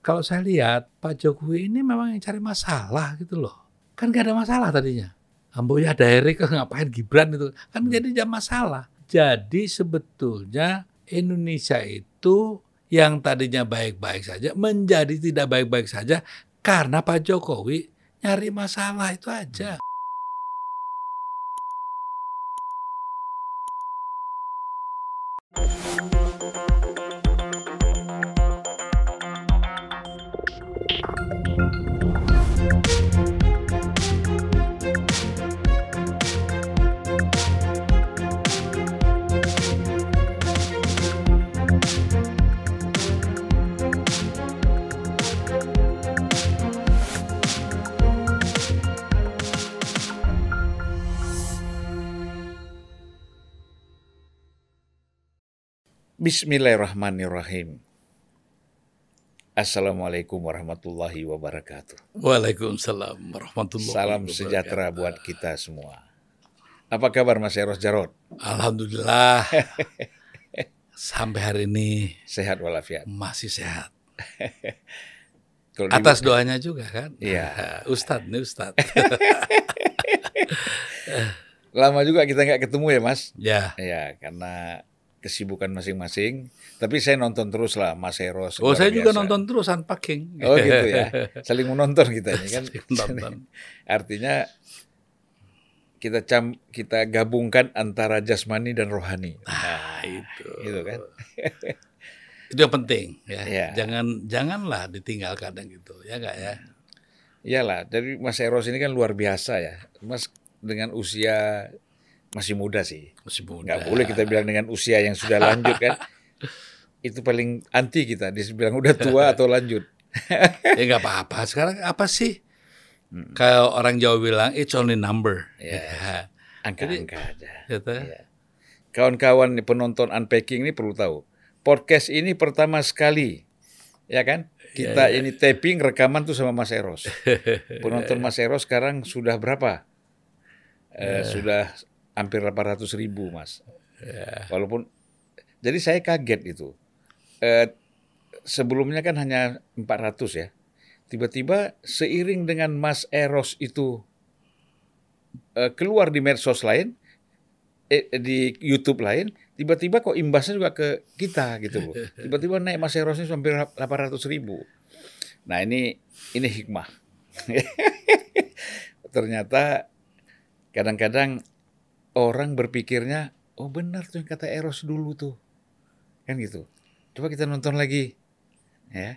kalau saya lihat Pak Jokowi ini memang yang cari masalah gitu loh. Kan gak ada masalah tadinya. Amboya ada Erik ngapain Gibran itu kan Hmm. jadi jam masalah. Jadi sebetulnya Indonesia itu yang tadinya baik-baik saja menjadi tidak baik-baik saja karena Pak Jokowi nyari masalah itu aja. Bismillahirrahmanirrahim. Assalamualaikum warahmatullahi wabarakatuh. Waalaikumsalam warahmatullahi Salam wabarakatuh. sejahtera buat kita semua. Apa kabar Mas Eros Jarot? Alhamdulillah sampai hari ini Sehat walafiat. masih sehat. Atas doanya juga kan? Iya. Ustadz nih Ustadz. Lama juga kita nggak ketemu ya Mas? ya. Ya karena kesibukan masing-masing. Tapi saya nonton terus lah Mas Eros. Oh saya juga biasa. nonton terus Unpacking. Oh gitu ya. Saling menonton kita ini kan. Saling. Artinya kita cam kita gabungkan antara jasmani dan rohani. Nah itu. Itu kan. Itu yang penting ya. Iya. Jangan janganlah ditinggal kadang gitu ya enggak ya. Iyalah, dari Mas Eros ini kan luar biasa ya. Mas dengan usia masih muda sih. Masih muda. Nggak boleh kita bilang dengan usia yang sudah lanjut kan. Itu paling anti kita. Dia bilang udah tua atau lanjut. ya enggak apa-apa. Sekarang apa sih? Hmm. Kalau orang Jawa bilang it's only number. Iya. Ya. Angka-angka aja. Gitu. Iya. Kawan-kawan penonton unpacking ini perlu tahu. Podcast ini pertama sekali. Ya kan? Kita Iya, ini taping rekaman tuh sama Mas Eros. Penonton Mas Eros sekarang sudah berapa? Eh, Sudah hampir 800 ribu Mas. Walaupun jadi saya kaget itu. Eh, sebelumnya kan hanya 400 ya. Tiba-tiba seiring dengan Mas Eros itu eh, keluar di medsos lain, eh, di YouTube lain, tiba-tiba kok imbasnya juga ke kita gitu loh. Tiba-tiba naik Mas Erosnya sampai 800 ribu. Nah ini ini hikmah. Ternyata kadang-kadang orang berpikirnya, oh benar tuh yang kata Eros dulu tuh. Kan gitu. Coba kita nonton lagi. Ya.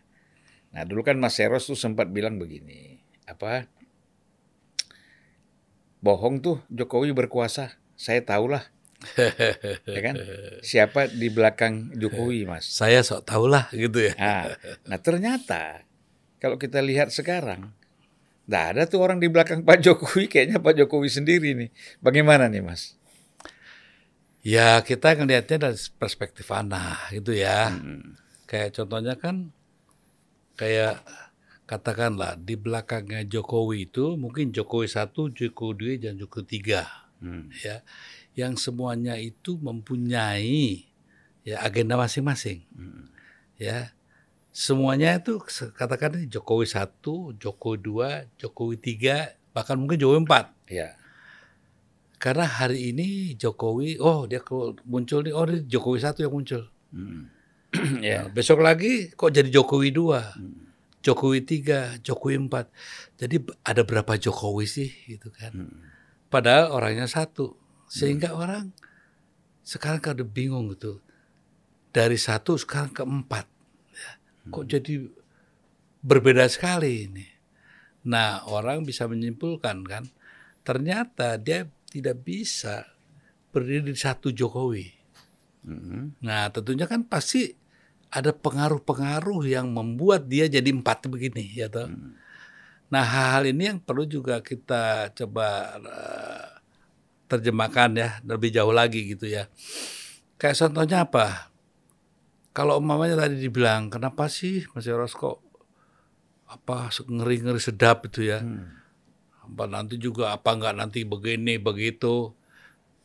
Nah dulu kan Mas Eros tuh sempat bilang begini. Apa? Bohong tuh Jokowi berkuasa. Saya tahulah. ya kan? Siapa di belakang Jokowi, Mas? Saya sok tahu lah gitu ya. Nah, nah ternyata kalau kita lihat sekarang, nggak ada tuh orang di belakang Pak Jokowi, kayaknya Pak Jokowi sendiri nih. Bagaimana nih, Mas? Ya kita ngelihatnya dari perspektif anak gitu ya. Hmm. Kayak contohnya kan kayak katakanlah di belakangnya Jokowi itu mungkin Jokowi satu, Jokowi dua dan Jokowi tiga Hmm. ya, yang semuanya itu mempunyai ya agenda masing-masing Hmm. ya. Semuanya itu katakan Jokowi satu, Jokowi dua, Jokowi tiga, bahkan mungkin Jokowi empat. Ya. Karena hari ini Jokowi, oh dia muncul nih, oh ini Jokowi satu yang muncul. Hmm. Nah, ya. besok lagi kok jadi Jokowi dua, Hmm. Jokowi tiga, Jokowi empat. Jadi ada berapa Jokowi sih gitu kan? Hmm. Padahal orangnya satu, sehingga orang sekarang kan udah bingung gitu. Dari satu sekarang ke empat, kok jadi berbeda sekali ini. Nah orang bisa menyimpulkan kan, ternyata dia tidak bisa berdiri di satu Jokowi. Hmm. Nah, tentunya kan pasti ada pengaruh-pengaruh yang membuat dia jadi empat begini, ya toh. Hmm. Nah, hal-hal ini yang perlu juga kita coba eh, terjemahkan ya lebih jauh lagi gitu ya. Kayak contohnya apa? Kalau umpamanya tadi dibilang, kenapa sih Mas Eros kok apa ngeri-ngeri sedap itu ya? Hmm. apa nanti juga apa enggak nanti begini begitu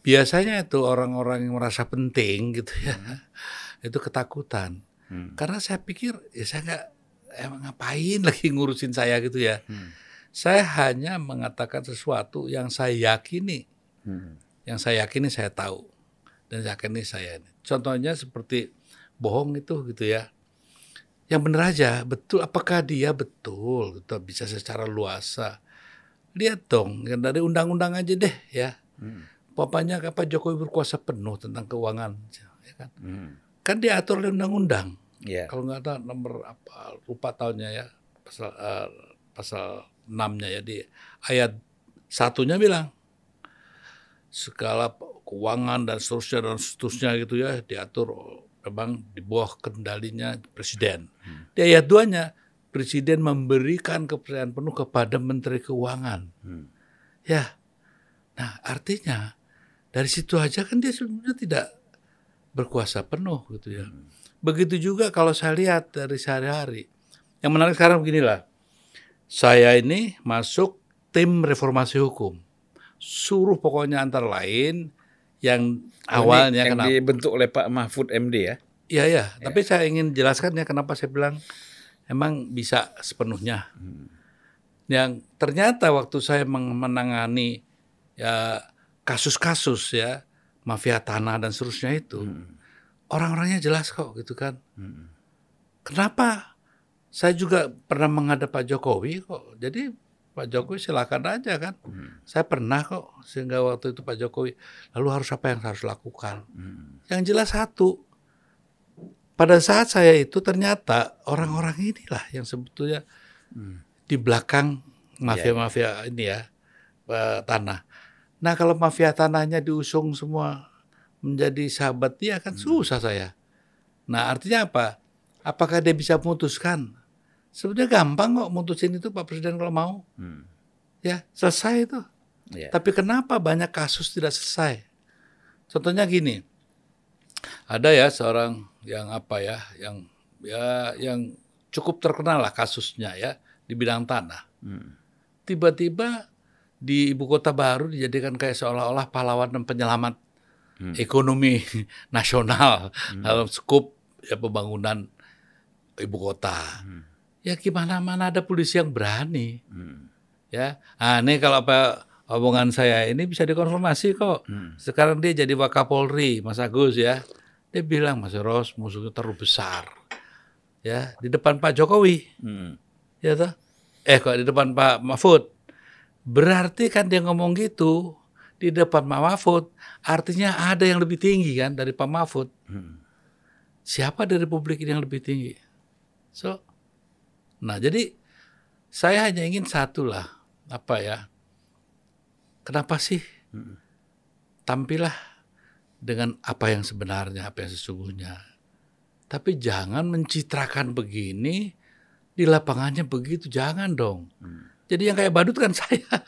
biasanya itu orang-orang yang merasa penting gitu ya itu ketakutan Hmm. karena saya pikir ya saya nggak emang ngapain lagi ngurusin saya gitu ya. Hmm. Saya hanya mengatakan sesuatu yang saya yakini. Hmm. Yang saya yakini saya tahu. Dan saya yakini saya ini. Contohnya seperti bohong itu gitu ya. Yang benar aja, betul apakah dia betul gitu, bisa secara luasa. Lihat dong, dari undang-undang aja deh ya. Hmm. Papanya apa Jokowi berkuasa penuh tentang keuangan, ya kan? Hmm. Kan diatur oleh undang-undang. Yeah. Kalau nggak ada nomor apa lupa tahunnya ya pasal uh, pasal 6-nya ya di ayat satunya bilang segala keuangan dan seterusnya dan seterusnya gitu ya diatur memang di bawah kendalinya presiden. Hmm. Di ayat 2-nya presiden memberikan kepercayaan penuh kepada menteri keuangan. Hmm. Ya. Nah, artinya dari situ aja kan dia sebenarnya tidak berkuasa penuh gitu ya. Hmm. Begitu juga kalau saya lihat dari sehari-hari. Yang menarik sekarang beginilah. Saya ini masuk tim reformasi hukum. Suruh pokoknya antara lain yang awalnya yang kenapa, dibentuk oleh Pak Mahfud MD ya. Iya ya, tapi saya ingin jelaskan ya kenapa saya bilang emang bisa sepenuhnya. Hmm. Yang ternyata waktu saya menangani ya kasus-kasus ya mafia tanah dan seterusnya itu, hmm orang-orangnya jelas kok gitu kan. Hmm. Kenapa? Saya juga pernah menghadap Pak Jokowi kok. Jadi Pak Jokowi silakan aja kan. Hmm. Saya pernah kok sehingga waktu itu Pak Jokowi lalu harus apa yang harus lakukan. Hmm. Yang jelas satu. Pada saat saya itu ternyata orang-orang inilah yang sebetulnya hmm. di belakang mafia-mafia ini ya uh, tanah. Nah kalau mafia tanahnya diusung semua menjadi sahabat dia kan hmm. susah saya. Nah artinya apa? Apakah dia bisa memutuskan? Sebenarnya gampang kok mutusin itu Pak Presiden kalau mau. Hmm. Ya selesai itu. Yeah. Tapi kenapa banyak kasus tidak selesai? Contohnya gini, ada ya seorang yang apa ya, yang ya yang cukup terkenal lah kasusnya ya di bidang tanah. Hmm. Tiba-tiba di ibu kota baru dijadikan kayak seolah-olah pahlawan dan penyelamat hmm. ekonomi nasional hmm. dalam skup ya pembangunan ibu kota. Hmm. Ya gimana mana ada polisi yang berani. Hmm. Ya, ah ini kalau apa omongan saya ini bisa dikonfirmasi kok. Hmm. Sekarang dia jadi Wakapolri, Mas Agus ya. Dia bilang Mas Ros musuhnya terlalu besar. Ya, di depan Pak Jokowi. Hmm. Ya toh? Eh kok di depan Pak Mahfud. Berarti kan dia ngomong gitu di depan Pak Mahfud, artinya ada yang lebih tinggi kan dari Pak Mahfud. Hmm. Siapa dari Republik ini yang lebih tinggi? So, nah jadi saya hanya ingin satu lah, apa ya? Kenapa sih hmm. tampillah dengan apa yang sebenarnya, apa yang sesungguhnya. Tapi jangan mencitrakan begini di lapangannya begitu, jangan dong. Hmm. Jadi yang kayak badut kan saya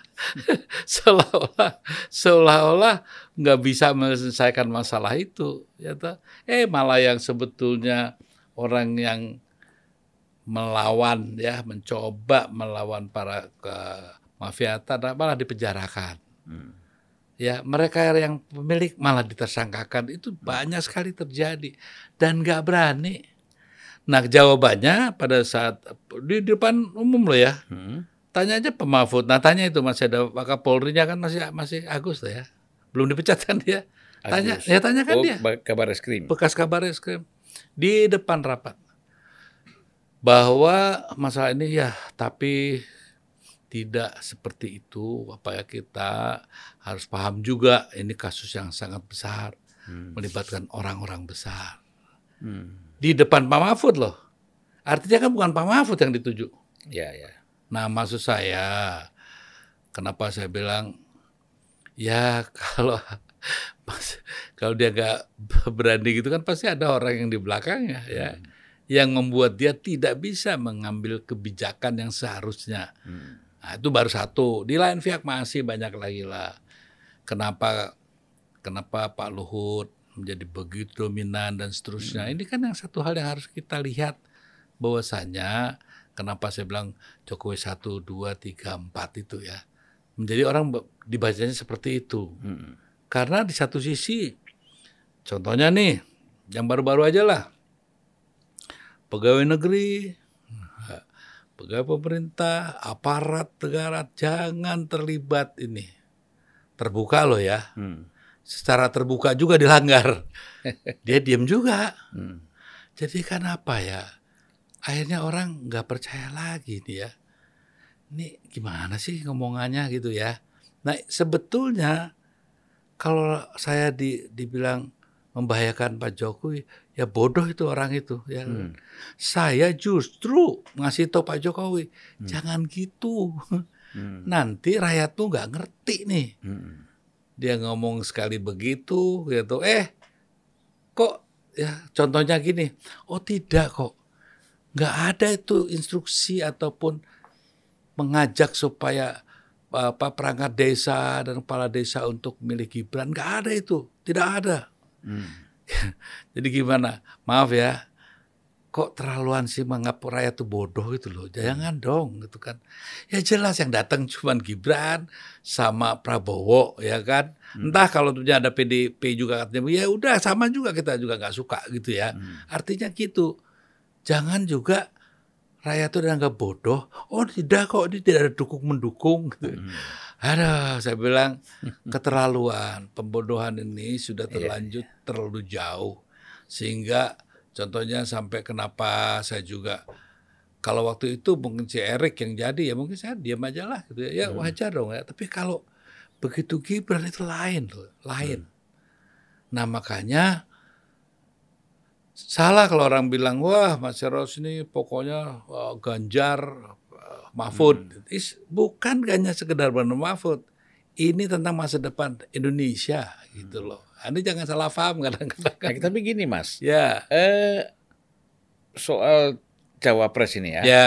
seolah-olah seolah-olah nggak bisa menyelesaikan masalah itu, ya. Eh malah yang sebetulnya orang yang melawan ya mencoba melawan para ke mafia tanah malah dipenjarakan. Hmm. Ya mereka yang pemilik malah ditersangkakan itu banyak sekali terjadi dan nggak berani. Nah jawabannya pada saat di depan umum loh ya. Hmm Tanya aja Pak Mahfud. Nah tanya itu masih ada Kapolri-nya kan masih masih Agus ya. Belum dipecat kan dia. Tanya, Agus. ya tanya kan oh, dia. Kabar eskrim. Bekas kabar eskrim. Di depan rapat. Bahwa masalah ini ya tapi tidak seperti itu. Apa ya kita harus paham juga ini kasus yang sangat besar. Hmm. Melibatkan orang-orang besar. Hmm. Di depan Pak Mahfud loh. Artinya kan bukan Pak Mahfud yang dituju. Ya, ya. Nah, maksud saya, kenapa saya bilang, ya kalau kalau dia gak berani gitu kan pasti ada orang yang di belakangnya ya, hmm. Yang membuat dia tidak bisa mengambil kebijakan yang seharusnya. Hmm. Nah, itu baru satu. Di lain pihak masih banyak lagi lah. Kenapa kenapa Pak Luhut menjadi begitu dominan dan seterusnya. Hmm. Ini kan yang satu hal yang harus kita lihat bahwasanya Kenapa saya bilang Jokowi satu, dua, tiga, empat itu ya. Menjadi orang dibacanya seperti itu. Hmm. Karena di satu sisi, contohnya nih, yang baru-baru aja lah, pegawai negeri pegawai pemerintah, aparat negara jangan terlibat ini. Terbuka loh ya. Hmm. Secara terbuka juga dilanggar. Dia diam juga. Hmm. Jadi kan apa ya? Akhirnya orang nggak percaya lagi nih ya. Ini gimana sih ngomongannya gitu ya. Nah sebetulnya kalau saya di, dibilang membahayakan Pak Jokowi, ya bodoh itu orang itu. Ya. Hmm. Saya justru ngasih tahu Pak Jokowi, jangan gitu. Hmm. Nanti rakyat tuh nggak ngerti nih. Hmm. Dia ngomong sekali begitu, gitu. Eh, kok ya contohnya gini, oh tidak kok, nggak ada itu instruksi ataupun mengajak supaya apa perangkat desa dan kepala desa untuk milih Gibran, nggak ada itu, tidak ada. Hmm. Jadi gimana? Maaf ya, kok terlaluan sih menganggap rakyat itu bodoh gitu loh. Jangan dong gitu kan. Ya jelas yang datang cuma Gibran sama Prabowo ya kan. Entah kalau tuh ada PDP juga katanya, ya udah sama juga kita juga nggak suka gitu ya. Artinya gitu. Jangan juga rakyat itu dianggap bodoh. Oh tidak kok, ini tidak ada dukung mendukung gitu. Ada, saya bilang keterlaluan, pembodohan ini sudah terlanjut terlalu jauh, sehingga contohnya sampai kenapa saya juga kalau waktu itu mungkin si Erik yang jadi ya mungkin saya diam aja lah gitu ya, ya wajar dong ya. Tapi kalau begitu Gibran itu lain loh, lain. Nah makanya salah kalau orang bilang wah Mas Eros ini pokoknya wah, Ganjar Mahfud. Is, bukan hanya sekedar benar Mahfud. Ini tentang masa depan Indonesia gitu loh. Anda jangan salah paham kadang-kadang. Nah, tapi gini Mas, Ya, eh, soal cawapres ini ya, ya.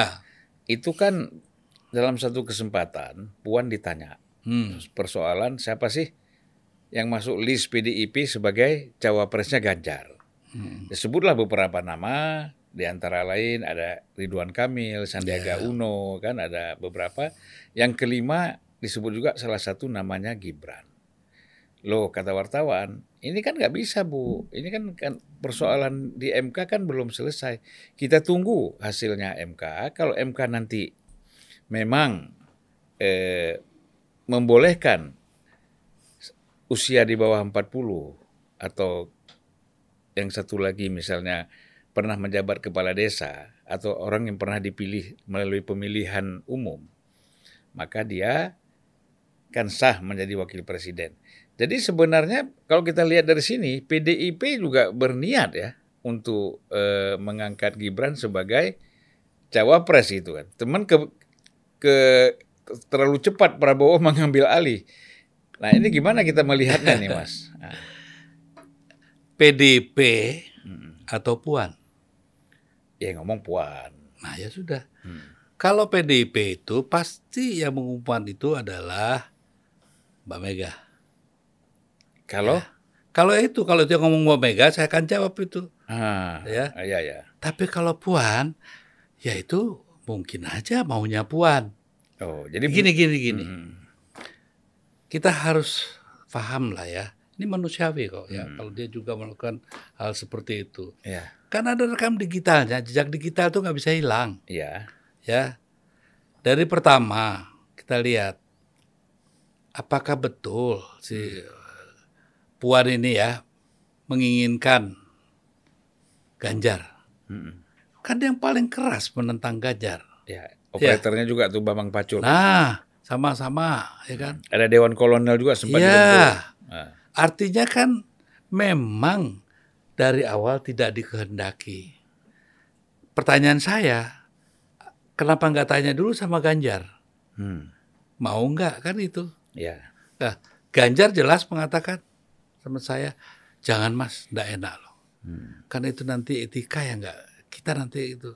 itu kan dalam satu kesempatan Puan ditanya Hmm. persoalan siapa sih yang masuk list PDIP sebagai cawapresnya Ganjar. Hmm. Disebutlah beberapa nama, di antara lain ada Ridwan Kamil, Sandiaga Uno, kan ada beberapa. Yang kelima disebut juga salah satu namanya Gibran. Loh kata wartawan, ini kan nggak bisa bu, ini kan, kan persoalan di MK kan belum selesai. Kita tunggu hasilnya MK. Kalau MK nanti memang eh, membolehkan usia di bawah 40 atau yang satu lagi misalnya pernah menjabat kepala desa atau orang yang pernah dipilih melalui pemilihan umum, maka dia kan sah menjadi wakil presiden. Jadi sebenarnya kalau kita lihat dari sini, PDIP juga berniat ya untuk eh, mengangkat Gibran sebagai cawapres itu kan. Teman ke, ke terlalu cepat Prabowo mengambil alih. Nah ini gimana kita melihatnya nih Mas? Nah, PDP atau Puan. Ya ngomong Puan. Nah ya sudah. Hmm. Kalau PDIP itu pasti yang mengumumkan itu adalah Mbak Mega. Kalau Kalau itu, kalau dia ngomong Mbak Mega, saya akan jawab itu. ah, Ya. ya ya. Tapi kalau Puan, ya itu mungkin aja maunya Puan. Oh jadi Gini, gini, gini. Hmm. Kita harus paham lah ya. Ini manusiawi kok ya. Hmm. Kalau dia juga melakukan hal seperti itu. Ya, Kan ada rekam digitalnya. Jejak digital tuh nggak bisa hilang. ya. ya. Dari pertama kita lihat apakah betul si Puan ini ya menginginkan Ganjar. Hmm. Kan yang paling keras menentang Ganjar. Ya, operatornya juga tuh Bambang Pacul. Nah, sama-sama ya kan. Ada Dewan Kolonel juga sempat Iya. dibentuk. Artinya kan memang dari awal tidak dikehendaki. Pertanyaan saya, kenapa nggak tanya dulu sama Ganjar? hmm. Mau nggak kan itu? Ya. Nah, Ganjar jelas mengatakan sama saya, jangan mas, nggak enak loh. Hmm. Karena itu nanti etika ya nggak, kita nanti itu.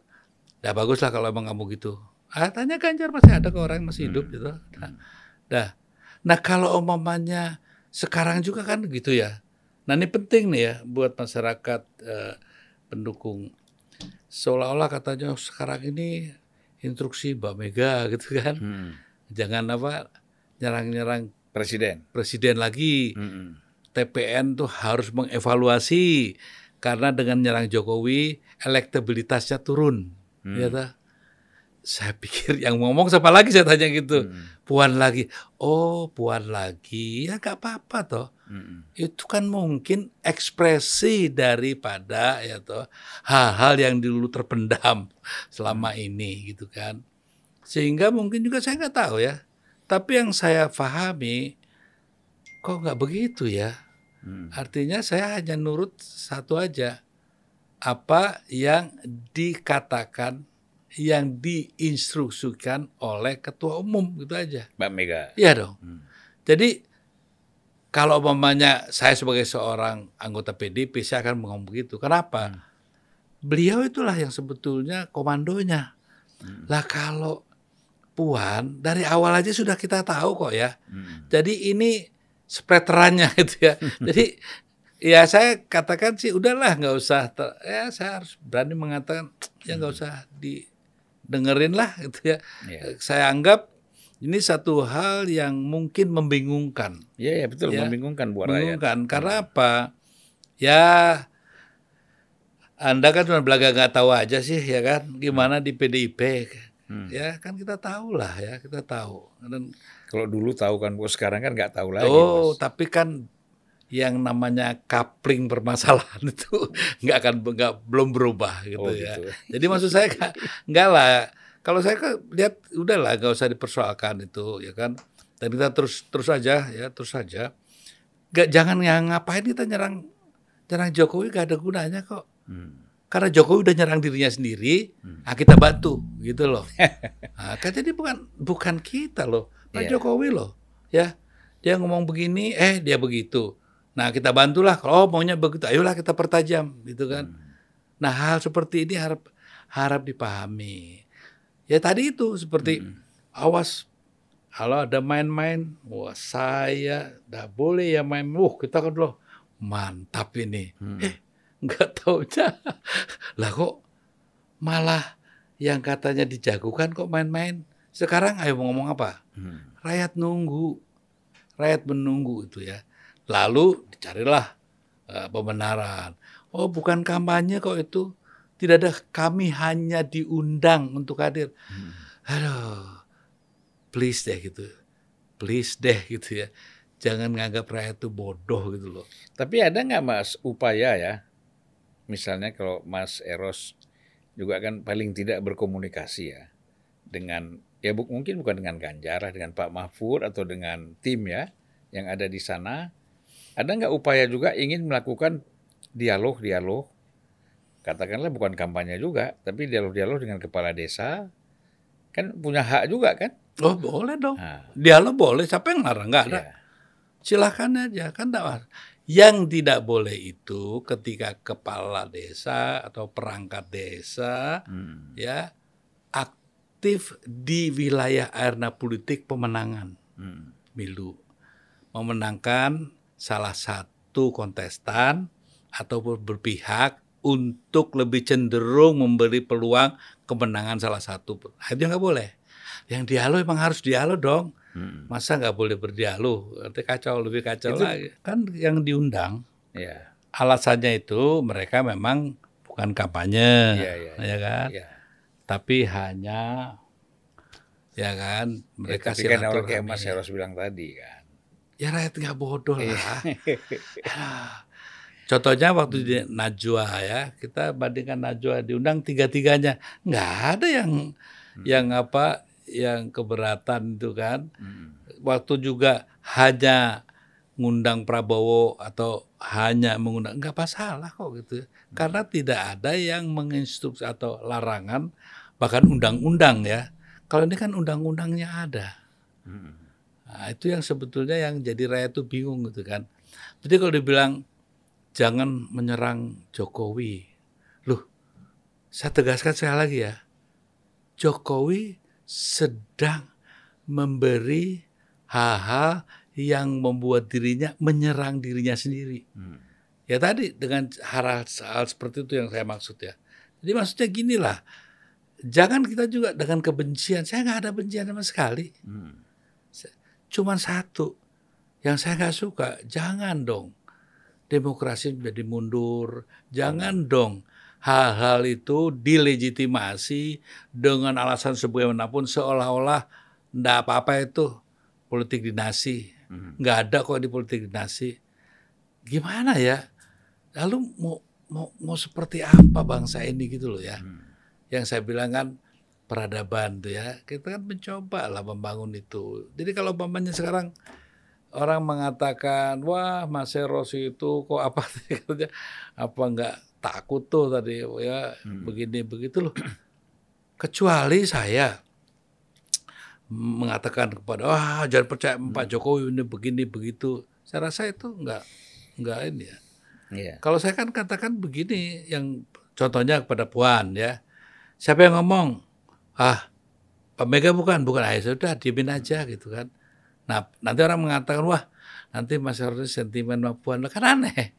Dah bagus lah kalau emang kamu gitu. Ah, tanya Ganjar masih ada ke orang yang masih hidup gitu. Nah, dah. Nah kalau umpamanya sekarang juga kan gitu ya. Nah ini penting nih ya buat masyarakat eh, pendukung. Seolah-olah katanya "Oh, sekarang ini instruksi Mbak Mega gitu kan. Hmm. Jangan apa nyerang-nyerang Presiden. presiden lagi. Hmm. TPN tuh harus mengevaluasi karena dengan nyerang Jokowi elektabilitasnya turun. Hmm. Ya toh? Saya pikir yang ngomong siapa lagi saya tanya gitu. Hmm. Puan lagi. Oh, puan lagi. Ya gak apa-apa toh. Hmm. Itu kan mungkin ekspresi daripada ya toh hal-hal yang dulu terpendam selama hmm. ini gitu kan. Sehingga mungkin juga saya nggak tahu ya. Tapi yang saya pahami kok nggak begitu ya. Hmm. Artinya saya hanya nurut satu aja. Apa yang dikatakan yang diinstruksikan oleh ketua umum gitu aja. Mbak Mega. Iya dong. Hmm. Jadi kalau umpamanya saya sebagai seorang anggota PDP saya akan ngomong begitu. Kenapa? Hmm. Beliau itulah yang sebetulnya komandonya. Hmm. Lah kalau Puan dari awal aja sudah kita tahu kok ya. Hmm. Jadi ini spreterannya gitu ya. Jadi ya saya katakan sih udahlah nggak usah ya saya harus berani mengatakan ya nggak hmm. usah di dengerin lah gitu ya. Yeah. Saya anggap ini satu hal yang mungkin membingungkan. Iya, yeah, yeah, betul, ya, membingungkan buat membingungkan. rakyat. Karena apa? Ya Anda kan cuma belaga nggak tahu aja sih ya kan gimana di PDIP. Hmm. Ya kan kita tahu lah ya, kita tahu. Dan kalau dulu tahu kan, kok sekarang kan nggak tahu lagi. Oh, mas. tapi kan yang namanya coupling permasalahan itu nggak akan nggak belum berubah gitu, oh, ya. gitu. Jadi maksud saya nggak lah. Kalau saya kan lihat udahlah nggak usah dipersoalkan itu ya kan. Dan kita terus terus aja ya terus saja. Gak jangan yang ngapain kita nyerang nyerang Jokowi gak ada gunanya kok. Hmm. Karena Jokowi udah nyerang dirinya sendiri, hmm. nah kita bantu gitu loh. nah, kan jadi bukan bukan kita loh, Pak yeah. Jokowi loh, ya dia ngomong begini, eh dia begitu Nah kita bantulah kalau oh, maunya begitu, ayolah kita pertajam gitu kan. Hmm. Nah hal seperti ini harap harap dipahami. Ya tadi itu seperti hmm. awas kalau ada main-main, wah saya tidak boleh ya main. Wah kita kan loh mantap ini. Hmm. Eh nggak tahu lah kok malah yang katanya dijagokan kok main-main. Sekarang ayo mau ngomong apa? Hmm. Rakyat nunggu, rakyat menunggu itu ya. Lalu dicarilah uh, pembenaran. Oh, bukan kampanye kok itu. Tidak ada kami hanya diundang untuk hadir. Hmm. Aduh, please deh gitu. Please deh gitu ya. Jangan nganggap rakyat itu bodoh gitu loh. Tapi ada nggak Mas upaya ya? Misalnya kalau Mas Eros juga kan paling tidak berkomunikasi ya dengan ya bu, mungkin bukan dengan Ganjar, dengan Pak Mahfud atau dengan tim ya yang ada di sana ada nggak upaya juga ingin melakukan dialog-dialog, katakanlah bukan kampanye juga, tapi dialog-dialog dengan kepala desa, kan punya hak juga kan? Oh boleh dong, nah. dialog boleh, siapa yang marah? Nggak ada. Ya. Silahkan aja, kan tak Yang tidak boleh itu ketika kepala desa atau perangkat desa hmm. ya aktif di wilayah arena politik pemenangan hmm. milu memenangkan salah satu kontestan ataupun berpihak untuk lebih cenderung memberi peluang kemenangan salah satu. Nah, itu nggak boleh. Yang dialog emang harus dialog dong. Hmm. Masa nggak boleh berdialog? Nanti kacau, lebih kacau itu, lagi. Kan yang diundang, ya. alasannya itu mereka memang bukan kampanye, ya, ya, ya kan? Ya. Tapi hanya, ya kan, mereka ya, tapi kan orang kayak Mas Eros bilang tadi kan, ya rakyat nggak bodoh lah. Contohnya waktu di Najwa ya, kita bandingkan Najwa diundang tiga-tiganya, nggak ada yang hmm. yang apa yang keberatan itu kan. Hmm. Waktu juga hanya ngundang Prabowo atau hanya mengundang nggak masalah kok gitu, hmm. karena tidak ada yang menginstruksi atau larangan bahkan undang-undang ya. Kalau ini kan undang-undangnya ada. Hmm. Nah, itu yang sebetulnya yang jadi rakyat itu bingung gitu kan. Jadi kalau dibilang jangan menyerang Jokowi. Loh, saya tegaskan sekali lagi ya. Jokowi sedang memberi hal-hal yang membuat dirinya menyerang dirinya sendiri. Hmm. Ya tadi dengan hal, hal seperti itu yang saya maksud ya. Jadi maksudnya gini lah, jangan kita juga dengan kebencian. Saya nggak ada bencian sama sekali. Hmm cuma satu yang saya nggak suka jangan dong demokrasi menjadi mundur jangan dong hal-hal itu dilegitimasi dengan alasan sebagaimanapun seolah-olah ndak apa-apa itu politik dinasti. Nggak ada kok di politik dinasti. Gimana ya? Lalu mau mau mau seperti apa bangsa ini gitu loh ya? Yang saya bilang kan peradaban tuh ya. Kita kan mencoba lah membangun itu. Jadi kalau umpamanya sekarang orang mengatakan wah Mas Eros itu kok apa apa nggak takut tuh tadi ya begini begitu loh. Kecuali saya mengatakan kepada wah jangan percaya Pak Jokowi ini begini begitu. Saya rasa itu nggak nggak ini ya. Iya. kalau saya kan katakan begini yang contohnya kepada Puan ya. Siapa yang ngomong ah Pak Mega bukan bukan ah ya sudah diemin aja gitu kan Nah, nanti orang mengatakan, wah, nanti Mas Heros sentimen sama Puan. Kan aneh.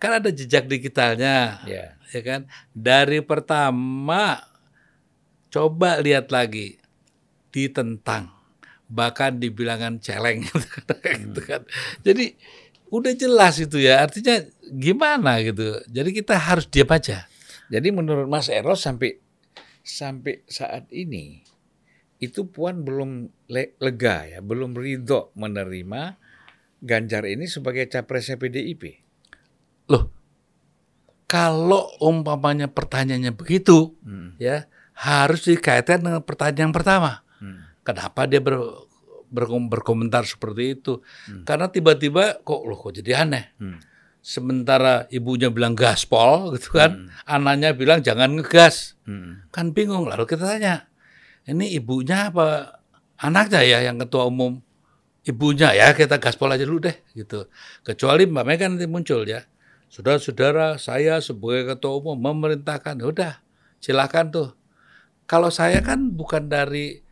Kan ada jejak digitalnya. Iya. Ya kan? Dari pertama, coba lihat lagi. Ditentang. Bahkan dibilangan celeng. gitu kan. Jadi, udah jelas itu ya. Artinya gimana gitu. Jadi kita harus diam aja. Jadi menurut Mas Eros sampai sampai saat ini itu Puan belum le- lega ya, belum ridho menerima Ganjar ini sebagai capresnya PDIP. Loh, kalau umpamanya pertanyaannya begitu, Hmm. ya harus dikaitkan dengan pertanyaan pertama. Hmm. Kenapa dia ber, berkom- berkomentar seperti itu? Hmm. Karena tiba-tiba kok loh kok jadi aneh. Hmm. Sementara ibunya bilang gaspol gitu kan, anaknya bilang jangan ngegas. Hmm. Kan bingung. Lalu kita tanya, ini ibunya apa anaknya ya yang ketua umum? Ibunya ya kita gaspol aja dulu deh gitu. Kecuali Mbak Mega nanti muncul ya. Saudara-saudara, saya sebagai ketua umum memerintahkan, "Ya udah silakan tuh. Kalau saya kan bukan dari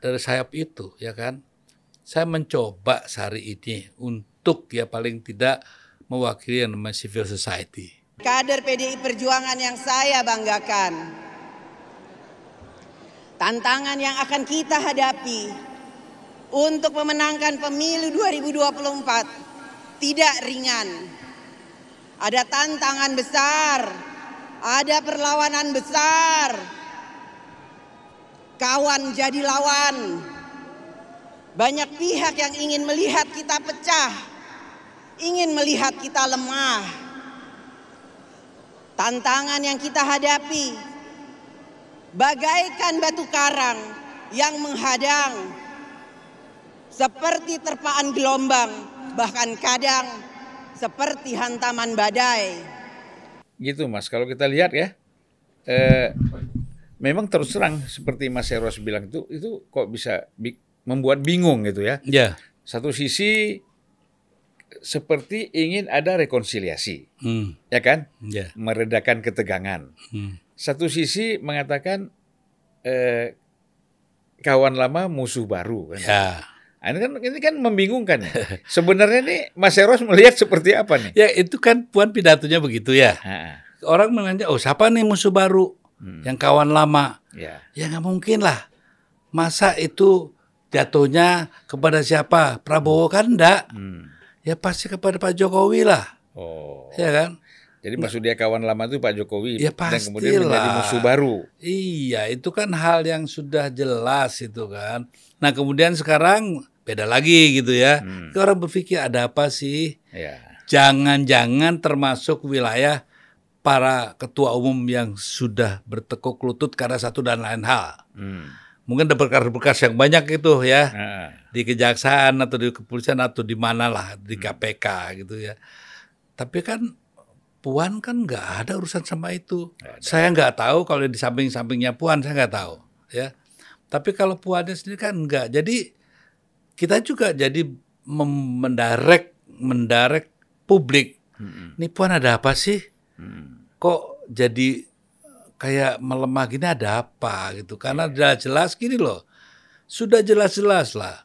dari sayap itu ya kan. Saya mencoba sehari ini untuk ya paling tidak mewakili yang namanya civil society. Kader PDI Perjuangan yang saya banggakan. Tantangan yang akan kita hadapi untuk memenangkan pemilu 2024 tidak ringan. Ada tantangan besar, ada perlawanan besar. Kawan jadi lawan. Banyak pihak yang ingin melihat kita pecah, ingin melihat kita lemah. Tantangan yang kita hadapi bagaikan batu karang yang menghadang seperti terpaan gelombang bahkan kadang seperti hantaman badai. Gitu Mas, kalau kita lihat ya, eh, memang terus terang seperti Mas Eros bilang itu, itu kok bisa bi- membuat bingung gitu ya. Ya. Satu sisi seperti ingin ada rekonsiliasi, Hmm. ya kan? Ya. Meredakan ketegangan. Hmm. Satu sisi mengatakan eh, kawan lama musuh baru kan. Ya. Nah, Ini kan ini kan membingungkan. ya. Sebenarnya nih Mas Eros melihat seperti apa nih? Ya itu kan Puan pidatonya begitu ya. Ha, Orang menanya, oh siapa nih musuh baru? Yang kawan lama. ya. Ya nggak mungkin lah. Masa itu jatuhnya kepada siapa? Prabowo kan enggak. Hmm. Ya pasti kepada Pak Jokowi lah. Oh. Ya kan? Jadi maksud dia kawan lama itu Pak Jokowi Ya dan kemudian menjadi musuh baru. Iya, itu kan hal yang sudah jelas itu kan. Nah kemudian sekarang beda lagi gitu ya. Hmm. Orang berpikir ada apa sih? Ya. Jangan-jangan termasuk wilayah para ketua umum yang sudah bertekuk lutut karena satu dan lain hal. Hmm. Mungkin ada berkas-berkas yang banyak itu ya Ha, di kejaksaan atau di kepolisian atau di mana lah Hmm. di KPK gitu ya. Tapi kan Puan kan nggak ada urusan sama itu. Saya nggak tahu kalau di samping-sampingnya Puan saya nggak tahu ya. Tapi kalau Puannya sendiri kan nggak. Jadi kita juga jadi mendirect mendirect publik. Hmm. Puan ada apa sih? Hmm. Kok jadi kayak melemah gini ada apa gitu? Karena Iya. sudah jelas gini loh. Sudah jelas-jelas lah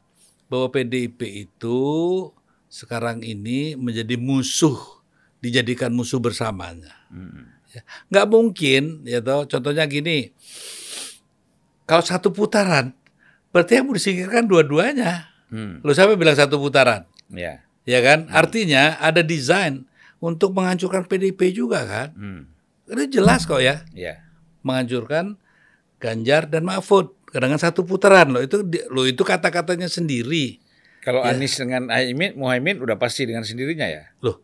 bahwa PDIP itu sekarang ini menjadi musuh dijadikan musuh bersamanya. Hmm. Ya, nggak mungkin, ya toh. Contohnya gini, kalau satu putaran, berarti yang mau disingkirkan dua-duanya. Hmm. Lo siapa bilang satu putaran? Ya. Ya kan? Artinya ada desain untuk menghancurkan PDIP juga kan? Hmm. Ini jelas kok ya, Ya. menganjurkan Ganjar dan Mahfud dengan satu putaran loh. Itu loh itu kata-katanya sendiri. Kalau Ya. Anies dengan Muhaimin, Muhaimin udah pasti dengan sendirinya ya. Loh,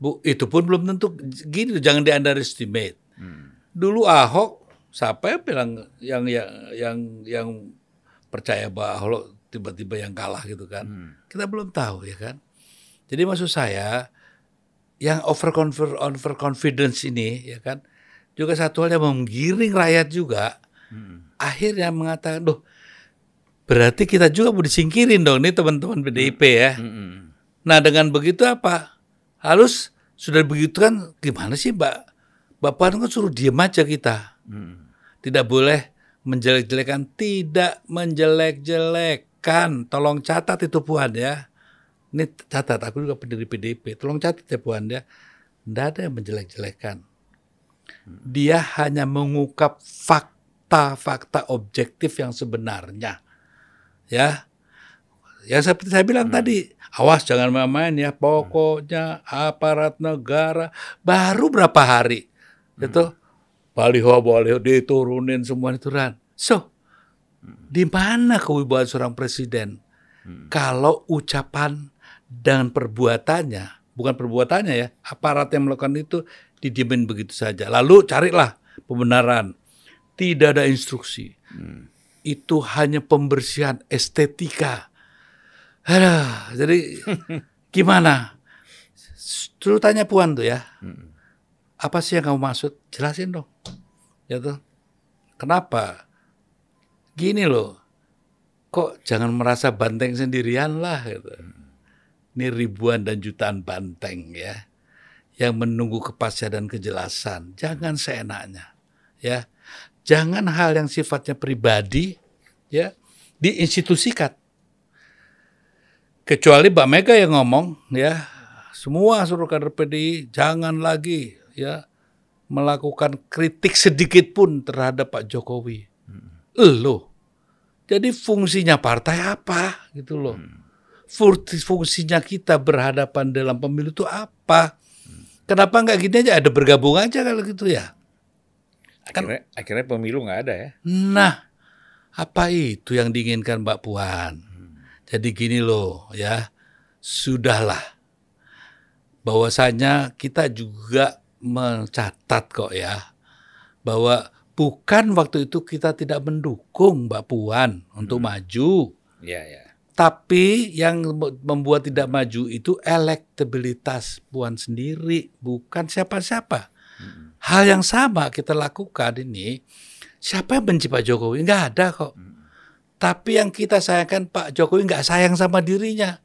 Bu, itu pun belum tentu gini loh, jangan di underestimate. Hmm. Dulu Ahok siapa yang bilang yang yang yang yang percaya bahwa Ahok tiba-tiba yang kalah gitu kan. Hmm. Kita belum tahu ya kan. Jadi maksud saya yang over over confidence ini ya kan juga satu hal yang menggiring rakyat juga Hmm. akhirnya mengatakan, "Duh, berarti kita juga mau disingkirin dong nih teman-teman PDIP ya." Hmm. Nah, dengan begitu apa? Harus sudah begitu kan gimana sih, Mbak? Puan kan suruh diem aja kita. Hmm. Tidak boleh menjelek-jelekan, tidak menjelek-jelekan. Tolong catat itu Puan ya. Ini catat, aku juga pendiri PDIP. Tolong catat ya Puan ya. Tidak ada yang menjelek-jelekan. Dia hanya mengungkap fakta-fakta objektif yang sebenarnya. Ya. Yang seperti saya bilang tadi, awas jangan main-main ya. Pokoknya aparat negara baru berapa hari itu baliho-baliho diturunin semua itu ran. So, di mana kewibawaan seorang presiden kalau ucapan dan perbuatannya, bukan perbuatannya ya, aparat yang melakukan itu didiemin begitu saja. Lalu carilah pembenaran. Tidak ada instruksi. Itu hanya pembersihan estetika. Aduh, jadi gimana? Dulu tanya Puan tuh ya. Apa sih yang kamu maksud? Jelasin dong. Ya tuh. Kenapa? Gini loh. Kok jangan merasa banteng sendirian lah gitu. Ini ribuan dan jutaan banteng ya. Yang menunggu kepastian dan kejelasan. Jangan seenaknya. Ya. Jangan hal yang sifatnya pribadi ya diinstitusikan. Kecuali Mbak Mega yang ngomong ya, semua seluruh kader PDI jangan lagi ya melakukan kritik sedikit pun terhadap Pak Jokowi. Loh. Jadi fungsinya partai apa gitu loh. Fungsi- Fungsinya kita berhadapan dalam pemilu itu apa? Kenapa nggak gini aja ada bergabung aja kalau gitu ya? Akhirnya, akhirnya pemilu nggak ada ya. Nah, apa itu yang diinginkan Mbak Puan? Jadi gini loh ya, sudahlah. Bahwasanya kita juga mencatat kok ya, bahwa bukan waktu itu kita tidak mendukung Mbak Puan untuk maju. Iya, ya. Tapi yang membuat tidak maju itu elektabilitas Puan sendiri, bukan siapa-siapa. Hal yang sama kita lakukan ini, siapa yang benci Pak Jokowi? Nggak ada kok. Tapi yang kita sayangkan Pak Jokowi nggak sayang sama dirinya.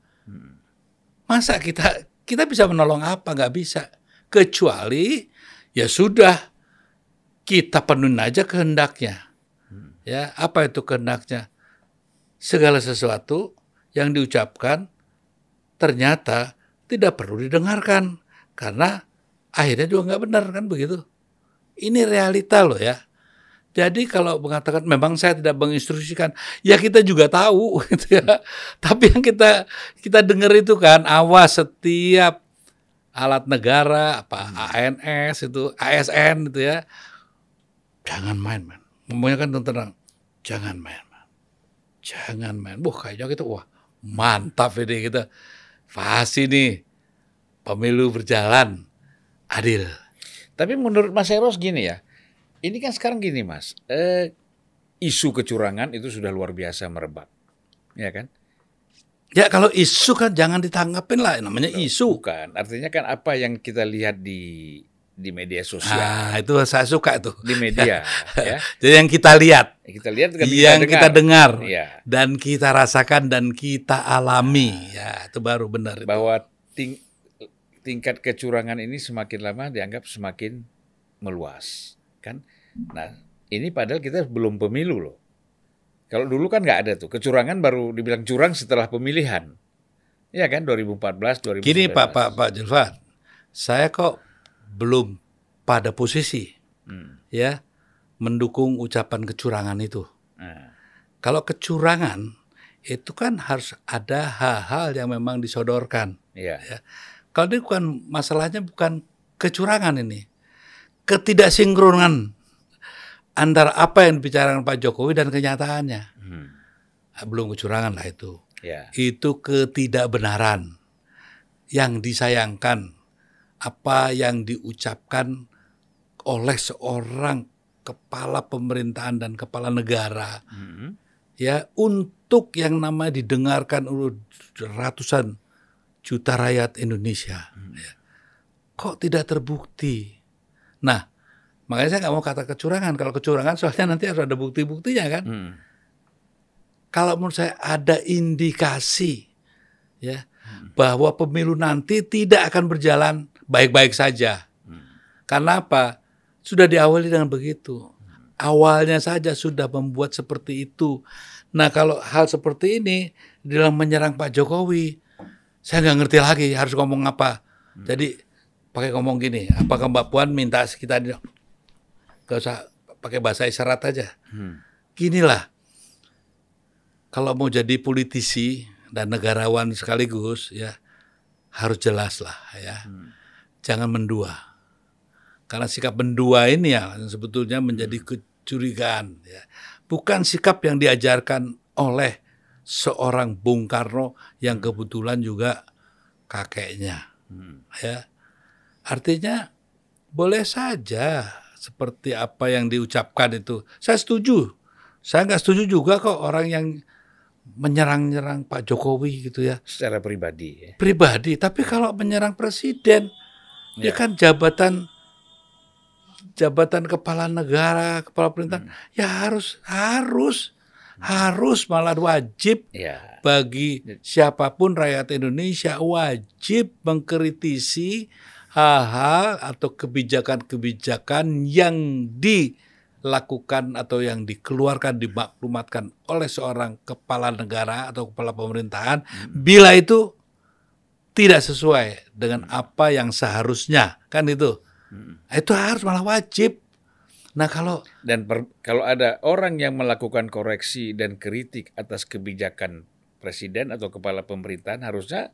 Masa kita kita bisa menolong apa? Nggak bisa. Kecuali ya sudah kita penuhin aja kehendaknya. Ya, apa itu kehendaknya? Segala sesuatu yang diucapkan ternyata tidak perlu didengarkan karena akhirnya juga nggak benar kan begitu. Ini realita loh ya. Jadi kalau mengatakan memang saya tidak menginstruksikan, ya kita juga tahu gitu ya. Tapi yang kita kita dengar itu kan awas setiap alat negara apa ANS itu ASN itu ya. Jangan main, man. Ngomongnya kan tenang. Jangan main, man. Jangan main. Wah, kayaknya kita wah, mantap ini kita. Pasti nih pemilu berjalan adil. Tapi menurut Mas Eros gini ya, ini kan sekarang gini Mas, eh, isu kecurangan itu sudah luar biasa merebak, ya kan? Ya kalau isu kan jangan ditanggapin lah namanya isu. Bukan, artinya kan apa yang kita lihat di di media sosial, Ah, itu saya suka tuh. di media, ya, Jadi yang kita lihat, kita lihat kan yang kita dengar, Iya. dan kita rasakan dan kita alami, ya itu baru benar. bahwa ting- tingkat kecurangan ini semakin lama dianggap semakin meluas, kan? Nah, ini padahal kita belum pemilu loh. Kalau dulu kan nggak ada tuh kecurangan baru dibilang curang setelah pemilihan, ya kan 2014, 2019. Gini Pak Pak Pak Julfan, saya kok belum pada posisi Hmm. ya mendukung ucapan kecurangan itu. Nah, Kalau kecurangan itu kan harus ada hal-hal yang memang disodorkan. iya. Kalau ini bukan masalahnya bukan kecurangan ini. ketidaksinkronan antara apa yang dibicarakan Pak Jokowi dan kenyataannya. Hmm. Belum kecurangan lah itu. Ya. Itu ketidakbenaran yang disayangkan apa yang diucapkan oleh seorang kepala pemerintahan dan kepala negara. Hmm. ya untuk yang nama didengarkan oleh ratusan juta rakyat Indonesia. Ya. kok tidak terbukti? Nah makanya saya nggak mau kata kecurangan. Kalau kecurangan soalnya nanti harus ada bukti-buktinya kan? Hmm. kalau menurut saya ada indikasi ya bahwa pemilu nanti tidak akan berjalan baik-baik saja. Karena apa? Sudah diawali dengan begitu. Awalnya saja sudah membuat seperti itu. Nah kalau hal seperti ini dalam menyerang Pak Jokowi, saya nggak ngerti lagi harus ngomong apa. Jadi pakai ngomong gini, apakah Mbak Puan minta kita nggak usah pakai bahasa isyarat aja. Hmm. Ginilah, kalau mau jadi politisi dan negarawan sekaligus ya harus jelas lah ya jangan mendua. Karena sikap mendua ini ya yang sebetulnya menjadi kecurigaan ya. Bukan sikap yang diajarkan oleh seorang Bung Karno yang kebetulan juga kakeknya ya. Artinya boleh saja seperti apa yang diucapkan itu. Saya setuju. Saya nggak setuju juga kok orang yang menyerang-nyerang Pak Jokowi gitu ya. Secara pribadi. Ya. pribadi tapi kalau menyerang presiden dia Ya. kan jabatan jabatan kepala negara kepala pemerintahan ya harus harus harus malah wajib Ya. bagi siapa pun rakyat Indonesia wajib mengkritisi hal-hal atau kebijakan-kebijakan yang dilakukan atau yang dikeluarkan dimaklumatkan oleh seorang kepala negara atau kepala pemerintahan bila itu tidak sesuai dengan apa yang seharusnya kan itu itu harus malah wajib nah kalau Dan per- kalau ada orang yang melakukan koreksi dan kritik atas kebijakan presiden atau kepala pemerintahan, harusnya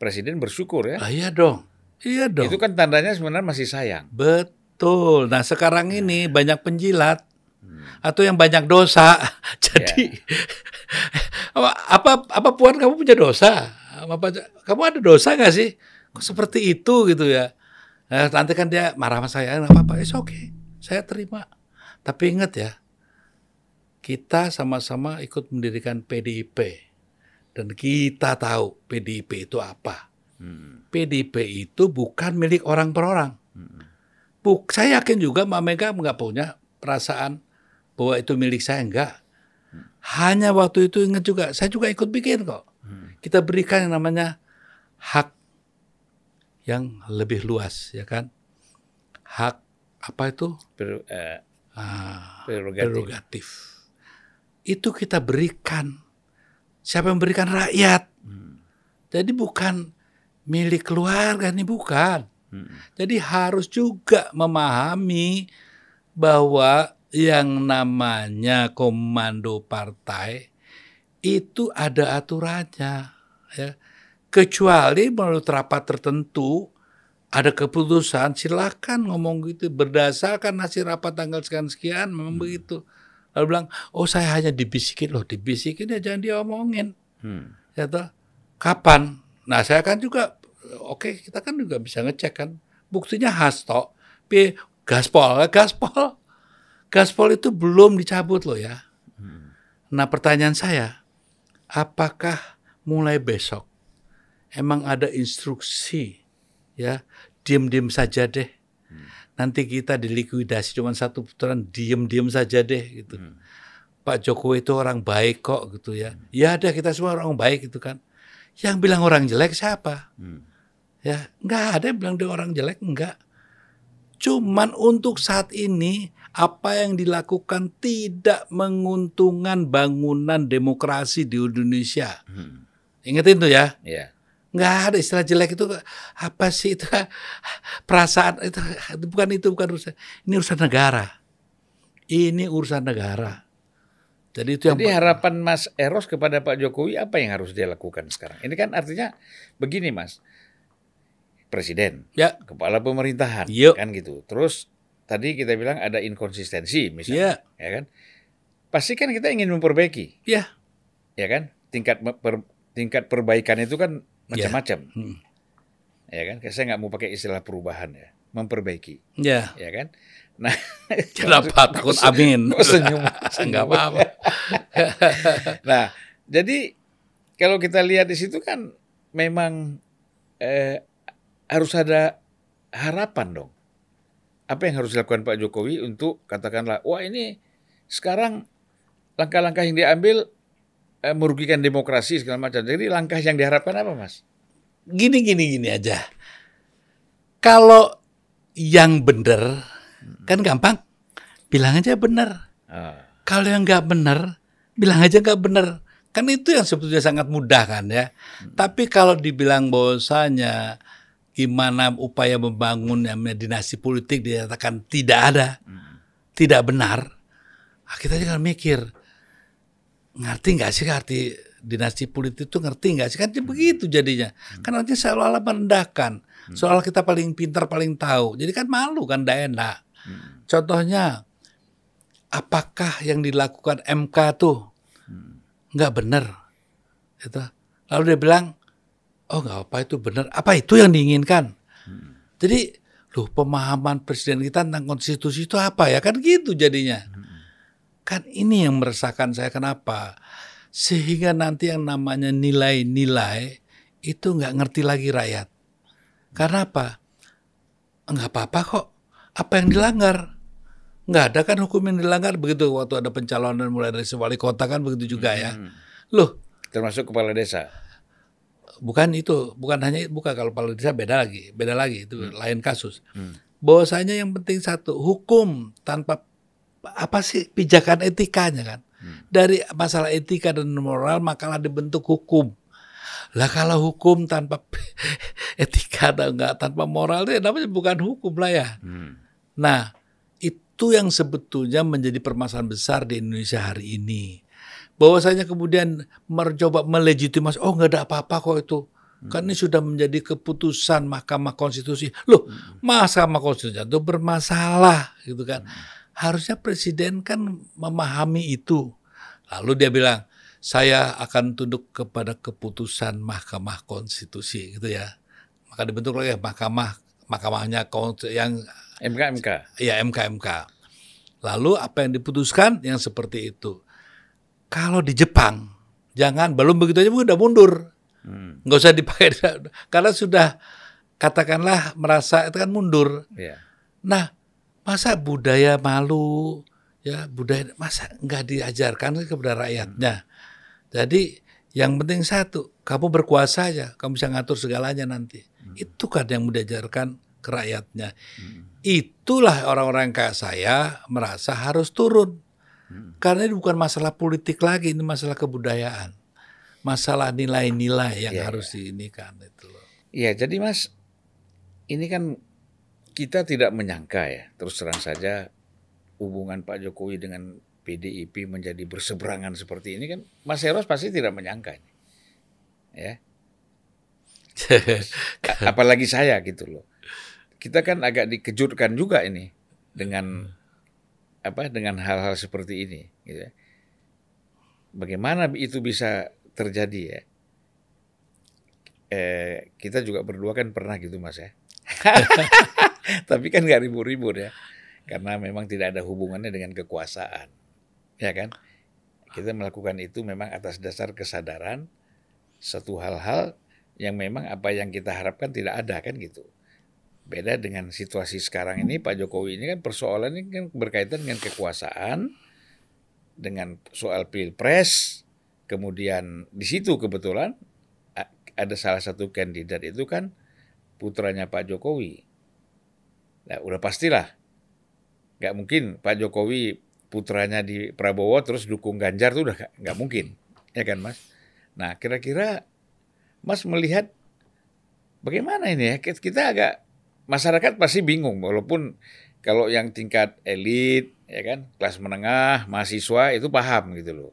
presiden bersyukur ya. ah, iya dong iya dong Itu kan tandanya sebenarnya masih sayang. Betul. Nah sekarang ini banyak penjilat atau yang banyak dosa. Jadi apa apa apa puan kamu punya dosa? Apa kamu ada dosa nggak sih? Kok seperti itu gitu ya? Nah, nanti kan dia marah sama saya, nggak apa-apa, it's okay, saya terima. Tapi ingat ya, kita sama-sama ikut mendirikan PDIP dan kita tahu PDIP itu apa. PDIP itu bukan milik orang per orang. Buk, saya yakin juga Mbak Mega nggak punya perasaan bahwa itu milik saya enggak. Hanya waktu itu ingat juga, saya juga ikut bikin kok. Kita berikan yang namanya hak yang lebih luas, ya kan? Hak apa itu? Per- eh, Ah, Prerogatif. prerogatif. Itu kita berikan. Siapa yang memberikan rakyat? Jadi bukan milik keluarga ini bukan. Jadi harus juga memahami bahwa yang namanya komando partai itu ada aturannya ya. Kecuali menurut rapat tertentu ada keputusan silakan ngomong gitu. Berdasarkan hasil rapat tanggal sekian sekian memang begitu. Lalu bilang, "Oh, saya hanya dibisikin. Loh, dibisikin ya jangan diomongin." Hmm. ya toh kapan? Nah saya kan juga oke kita kan juga bisa ngecek kan. Buktinya hasto Pi gaspol gaspol. Gaspol itu belum dicabut loh ya. Nah pertanyaan saya apakah mulai besok emang ada instruksi ya diem-diem saja deh nanti kita dilikuidasi cuma satu putaran diem-diem saja deh gitu Pak Jokowi itu orang baik kok gitu ya. Ya ada kita semua orang baik gitu kan. Yang bilang orang jelek siapa? Ya nggak ada yang bilang dia orang jelek enggak. Cuman untuk saat ini apa yang dilakukan tidak menguntungkan bangunan demokrasi di Indonesia. Ingat itu ya. Ya. Nggak ada istilah jelek itu apa sih itu perasaan itu bukan itu bukan urusan ini urusan negara. Ini urusan negara. Jadi itu yang Jadi harapan Mas Eros kepada Pak Jokowi apa yang harus dia lakukan sekarang? Ini kan artinya begini Mas, Presiden, ya kepala pemerintahan, Yuk. kan gitu. Terus tadi kita bilang ada inkonsistensi misalnya, ya kan? Pasti kan kita ingin memperbaiki, Iya. ya kan? Tingkat per- tingkat perbaikan itu kan macam-macam, Hmm. ya kan? Saya nggak mau pakai istilah perubahan ya, memperbaiki, Ya. ya kan? Nah, Kenapa takut amin? Kok senyum? Enggak apa-apa. Nah, jadi kalau kita lihat di situ kan memang eh, harus ada harapan dong. Apa yang harus dilakukan Pak Jokowi untuk katakanlah, wah ini sekarang langkah-langkah yang diambil eh, merugikan demokrasi segala macam. Jadi langkah yang diharapkan apa, Mas? Gini gini gini aja. Kalau yang benar kan gampang, bilang aja benar. Ah, Kalau yang nggak benar, bilang aja nggak benar. Kan itu yang sebetulnya sangat mudah kan ya. Tapi kalau dibilang bahwasanya gimana upaya membangun namanya dinasti politik dinyatakan tidak ada, tidak benar, ah, kita jangan mikir ngerti nggak sih arti dinasti politik itu ngerti nggak sih? Kan begitu jadinya. Kan artinya seolah-olah merendahkan. Soal kita paling pintar paling tahu. Jadi kan malu kan tidak enak. Contohnya apakah yang dilakukan MK tuh nggak benar? Itu lalu dia bilang oh nggak apa itu benar. Apa itu yang diinginkan? Jadi loh pemahaman presiden kita tentang konstitusi itu apa ya? Kan gitu jadinya. Kan ini yang meresahkan saya. Kenapa? Sehingga nanti yang namanya nilai-nilai itu nggak ngerti lagi rakyat. Karena apa? Nggak apa-apa kok. Apa yang dilanggar? Nggak ada kan hukum yang dilanggar. Begitu waktu ada pencalonan mulai dari wali kota kan begitu juga ya. Loh. Termasuk kepala desa. Bukan itu bukan hanya bukan. Kalau kepala desa beda lagi beda lagi itu lain kasus. Bahwasanya yang penting satu hukum tanpa apa sih pijakan etikanya kan? Dari masalah etika dan moral makalah dibentuk hukum. Lah kalau hukum tanpa etika dan enggak tanpa moral itu namanya bukan hukum lah ya. Hmm. Nah, itu yang sebetulnya menjadi permasalahan besar di Indonesia hari ini. Bahwasanya kemudian mencoba melegitimasi, oh nggak ada apa-apa kok itu. Kan ini sudah menjadi keputusan Mahkamah Konstitusi. Loh, Mahkamah Konstitusi itu bermasalah gitu kan. Harusnya presiden kan memahami itu. Lalu dia bilang, saya akan tunduk kepada keputusan Mahkamah Konstitusi gitu ya. Maka dibentuk lagi Mahkamah Mahkamahnya yang MK MK. ya MK-MK. Lalu apa yang diputuskan yang seperti itu. Kalau di Jepang, jangan belum begitu aja udah mundur. Hmm. Nggak usah dipakai karena sudah katakanlah merasa itu kan mundur. Ya. Nah, masa budaya malu ya budaya masa nggak diajarkan kepada rakyatnya. Jadi yang penting satu, kamu berkuasa aja, kamu bisa ngatur segalanya nanti. Itu kan yang diajarkan ke rakyatnya. Itulah orang-orang kayak saya merasa harus turun. Karena ini bukan masalah politik lagi, ini masalah kebudayaan. Masalah nilai-nilai yang Iya, harus diinikan itu loh. Iya, jadi Mas, ini kan kita tidak menyangka ya, terus terang saja hubungan Pak Jokowi dengan PDIP menjadi berseberangan seperti ini kan Mas Eros pasti tidak menyangka ini. Ya. Apalagi saya gitu loh. Kita kan agak dikejutkan juga ini dengan apa dengan hal-hal seperti ini gitu ya. Bagaimana itu bisa terjadi ya? Eh, kita juga berdua kan pernah gitu mas ya. Tapi kan nggak ribut-ribut ya, karena memang tidak ada hubungannya dengan kekuasaan, ya kan? Kita melakukan itu memang atas dasar kesadaran satu hal-hal yang memang apa yang kita harapkan tidak ada kan gitu. Beda dengan situasi sekarang ini Pak Jokowi ini kan persoalan ini kan berkaitan dengan kekuasaan, dengan soal pilpres, kemudian di situ kebetulan ada salah satu kandidat itu kan putranya Pak Jokowi. Nah, udah pastilah nggak mungkin Pak Jokowi putranya di Prabowo terus dukung Ganjar tuh udah nggak mungkin, ya kan Mas? Nah, kira-kira Mas melihat bagaimana ini ya? Kita agak masyarakat pasti bingung walaupun kalau yang tingkat elit ya kan, kelas menengah, mahasiswa itu paham gitu loh.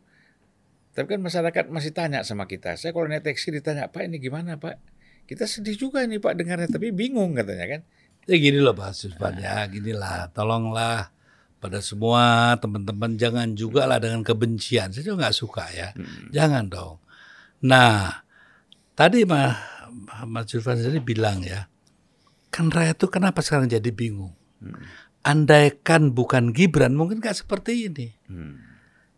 Tapi kan masyarakat masih tanya sama kita. Saya kalau naik taksi ditanya, "Pak, ini gimana, Pak?" Kita sedih juga ini Pak dengarnya, tapi bingung katanya kan. Ya gini loh Pak Suspan ya, gini lah, tolonglah pada semua teman-teman jangan juga lah dengan kebencian. Saya juga nggak suka ya, hmm. jangan dong. Nah, tadi Mas Mas Zulfan sendiri bilang ya, kan rakyat itu kenapa sekarang jadi bingung? Hmm. Andaikan bukan Gibran mungkin nggak seperti ini. Hmm.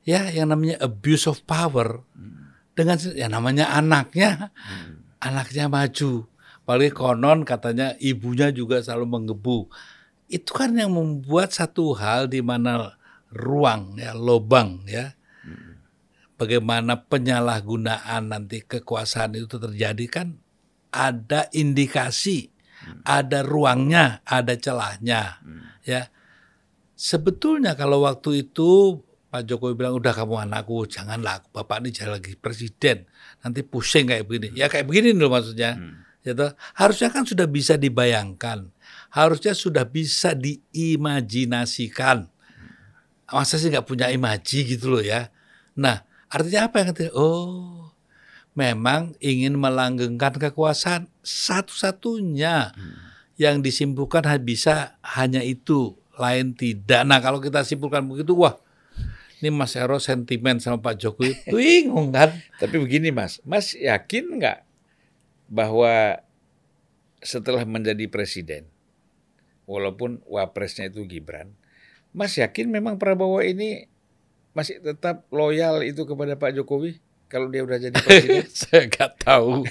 Ya, yang namanya abuse of power hmm. dengan yang namanya anaknya, hmm. anaknya maju Apalagi konon katanya ibunya juga selalu menggebu. Itu kan yang membuat satu hal di mana ruang ya lobang ya. Bagaimana penyalahgunaan nanti kekuasaan itu terjadi kan ada indikasi, ada ruangnya, ada celahnya ya. Sebetulnya kalau waktu itu Pak Jokowi bilang udah kamu anakku janganlah bapak ini jadi lagi presiden nanti pusing kayak begini ya kayak begini loh maksudnya hmm gitu. Harusnya kan sudah bisa dibayangkan, harusnya sudah bisa diimajinasikan. Masa sih nggak punya imaji gitu loh ya. Nah, artinya apa yang ketiga? Oh, memang ingin melanggengkan kekuasaan satu-satunya hmm. yang disimpulkan bisa hanya itu, lain tidak. Nah, kalau kita simpulkan begitu, wah, ini Mas Ero sentimen sama Pak Jokowi, bingung kan? Tapi begini Mas, Mas yakin nggak bahwa setelah menjadi presiden, walaupun wapresnya itu Gibran, Mas yakin memang Prabowo ini masih tetap loyal itu kepada Pak Jokowi kalau dia udah jadi presiden? saya nggak tahu,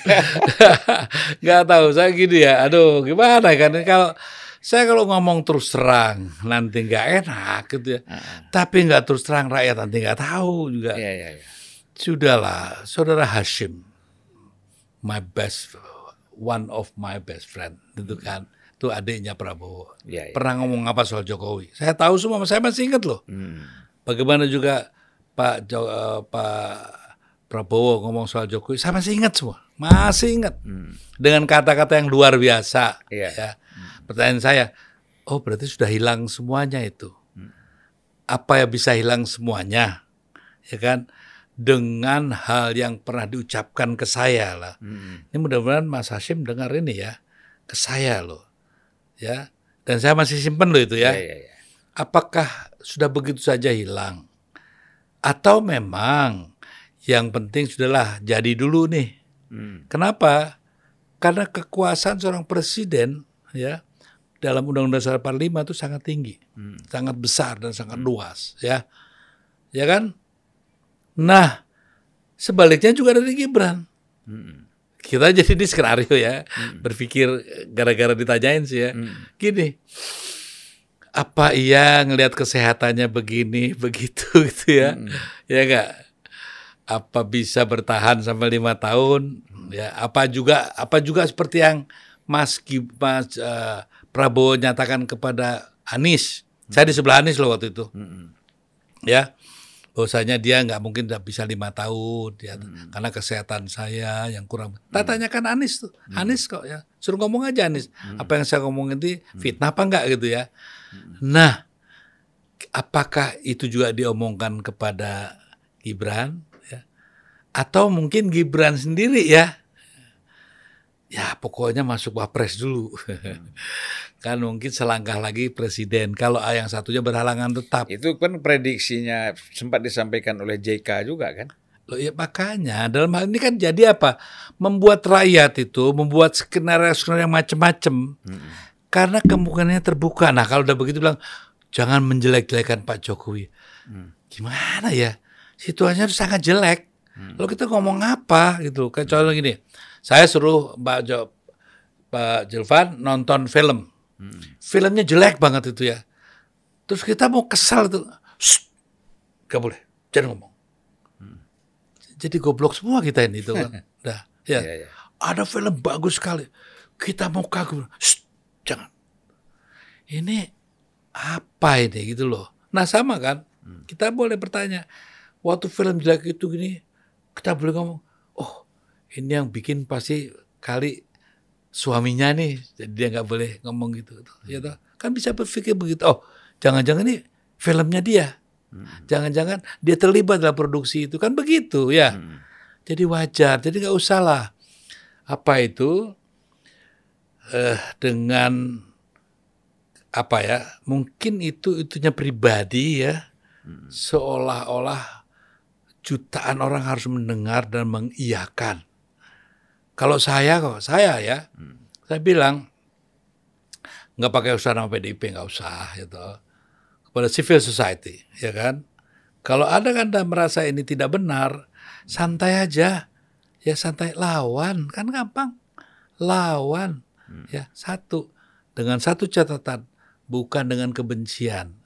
nggak tahu. Saya gini ya, aduh gimana kan kalau saya kalau ngomong terus terang nanti nggak enak gitu ya. Uh Tapi nggak terus terang rakyat nanti nggak tahu juga. Yeah, yeah, yeah. Sudahlah, saudara Hashim my best one of my best friend itu hmm. kan itu adiknya Prabowo ya, ya, pernah ngomong apa soal Jokowi saya tahu semua saya masih ingat loh hmm. bagaimana juga Pak jo, uh, Pak Prabowo ngomong soal Jokowi saya masih ingat semua masih ingat hmm. dengan kata-kata yang luar biasa ya, ya. Hmm. pertanyaan saya oh berarti sudah hilang semuanya itu hmm. apa ya bisa hilang semuanya ya kan dengan hal yang pernah diucapkan ke saya lah. Hmm. Ini mudah-mudahan Mas Hashim dengar ini ya ke saya loh, ya. Dan saya masih simpen loh itu ya. ya, ya, ya. Apakah sudah begitu saja hilang? Atau memang yang penting sudahlah jadi dulu nih. Hmm. Kenapa? Karena kekuasaan seorang presiden ya dalam Undang-Undang Dasar 45 itu sangat tinggi, hmm. sangat besar dan sangat hmm. luas ya. Ya kan? Nah, sebaliknya juga dari Gibran. Hmm. Kita jadi di skenario ya, hmm. berpikir gara-gara ditanyain sih ya. Hmm. Gini, apa iya ngelihat kesehatannya begini, begitu gitu ya? Hmm. Ya enggak? Apa bisa bertahan sampai lima tahun? Ya, apa juga apa juga seperti yang Mas Mas uh, Prabowo nyatakan kepada Anies. Hmm. Saya di sebelah Anies loh waktu itu. Hmm. Ya bahwasanya dia nggak mungkin tidak bisa lima tahun ya hmm. karena kesehatan saya yang kurang. Hmm. Tak tanyakan Anies tuh, hmm. Anies kok ya suruh ngomong aja Anies. Hmm. Apa yang saya ngomong itu hmm. fitnah apa enggak gitu ya. Hmm. Nah, apakah itu juga diomongkan kepada Gibran? Atau mungkin Gibran sendiri ya? Ya pokoknya masuk wapres dulu. Hmm. kan mungkin selangkah lagi presiden kalau yang satunya berhalangan tetap. Itu kan prediksinya sempat disampaikan oleh JK juga kan? Loh ya makanya dalam hal ini kan jadi apa? Membuat rakyat itu membuat skenario-skenario yang macam-macam. Hmm. Karena kemungkinannya terbuka. Nah, kalau udah begitu bilang jangan menjelek-jelekan Pak Jokowi. Hmm. Gimana ya? Situasinya sangat jelek. Hmm. Lalu kita ngomong apa gitu? Kayak contoh gini. Saya suruh Pak Jo Pak Julvan nonton film Hmm. Filmnya jelek banget itu ya. Terus kita mau kesal itu, gak boleh, jangan ngomong. Hmm. Jadi goblok semua kita ini itu kan. Dah, ya. Yeah, yeah. Ada film bagus sekali. Kita mau kagum, jangan. Ini apa ini gitu loh. Nah sama kan, hmm. kita boleh bertanya. Waktu film jelek itu gini, kita boleh ngomong, oh ini yang bikin pasti kali suaminya nih, jadi dia nggak boleh ngomong gitu, ya toh. Kan bisa berpikir begitu. Oh, jangan-jangan ini filmnya dia. Hmm. Jangan-jangan dia terlibat dalam produksi itu kan begitu ya. Hmm. Jadi wajar. Jadi nggak usah lah apa itu eh, dengan apa ya? Mungkin itu itunya pribadi ya. Seolah-olah jutaan orang harus mendengar dan mengiyakan. Kalau saya kok, saya ya, saya bilang nggak pakai usaha nama PDIP nggak usah gitu. Kepada civil society, ya kan? Kalau ada kan anda merasa ini tidak benar, santai aja, ya santai. Lawan kan gampang, lawan, ya satu. Dengan satu catatan bukan dengan kebencian,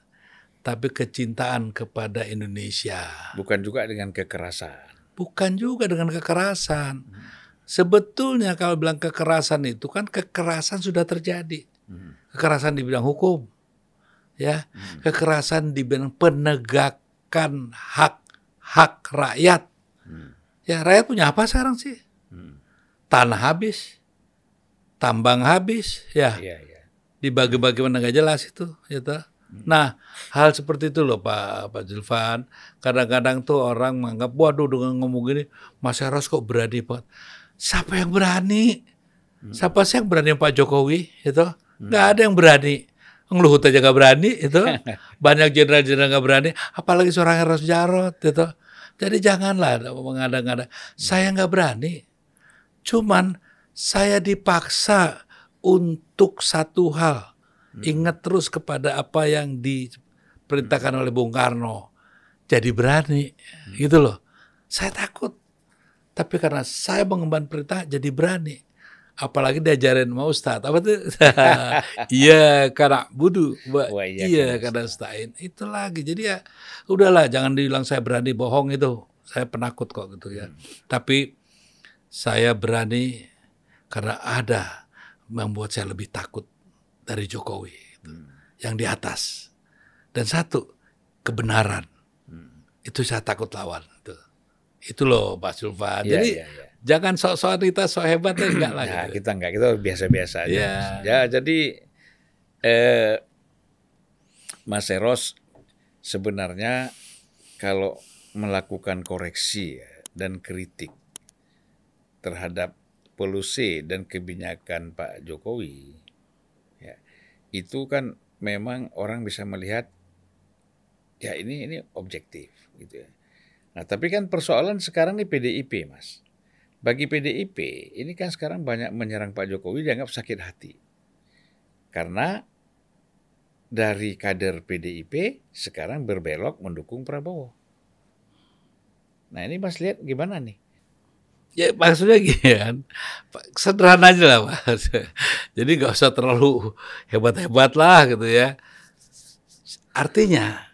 tapi kecintaan kepada Indonesia. Bukan juga dengan kekerasan. Bukan juga dengan kekerasan. Sebetulnya kalau bilang kekerasan itu kan kekerasan sudah terjadi. Kekerasan di bidang hukum. Ya, kekerasan di bidang penegakan hak-hak rakyat. Ya, rakyat punya apa sekarang sih? Tanah habis. Tambang habis, ya. Iya, iya. Dibagi-bagi mana nggak jelas itu, gitu. Nah, hal seperti itu loh Pak Pak Zulfan. Kadang-kadang tuh orang menganggap, waduh dengan ngomong gini, Mas Eros kok berani Pak? Siapa yang berani? Siapa sih yang berani Pak Jokowi? Itu nggak ada yang berani. Ngeluhut aja nggak berani itu. Banyak jenderal-jenderal nggak berani. Apalagi seorang Eros Jarot itu. Jadi janganlah mengada-ngada. Saya nggak berani. Cuman saya dipaksa untuk satu hal. Ingat terus kepada apa yang diperintahkan oleh Bung Karno. Jadi berani. Gitu loh. Saya takut. Tapi karena saya mengemban perintah jadi berani. Apalagi diajarin sama Ustadz. Apa tuh? iya karena budu. Iya, iya karena Ustadz. Itu lagi. Jadi ya udahlah jangan dibilang saya berani bohong itu. Saya penakut kok gitu ya. Tapi saya berani karena ada membuat saya lebih takut dari Jokowi gitu. yang di atas dan satu kebenaran itu saya takut lawan itu itu loh Pak Sulfan Iya, jadi iya, iya. jangan sok-sok kita sok hebat ya enggak lah Nah, gitu. kita enggak, kita biasa-biasa aja. Mas. Ya, jadi eh, Mas Eros sebenarnya kalau melakukan koreksi ya, dan kritik terhadap polusi dan kebijakan Pak Jokowi, ya, itu kan memang orang bisa melihat ya ini ini objektif gitu ya. Nah, tapi kan persoalan sekarang nih PDIP, Mas. Bagi PDIP, ini kan sekarang banyak menyerang Pak Jokowi dianggap sakit hati. Karena dari kader PDIP sekarang berbelok mendukung Prabowo. Nah, ini Mas lihat gimana nih? Ya maksudnya gini kan, sederhana aja lah mas. Jadi nggak usah terlalu hebat-hebat lah gitu ya. Artinya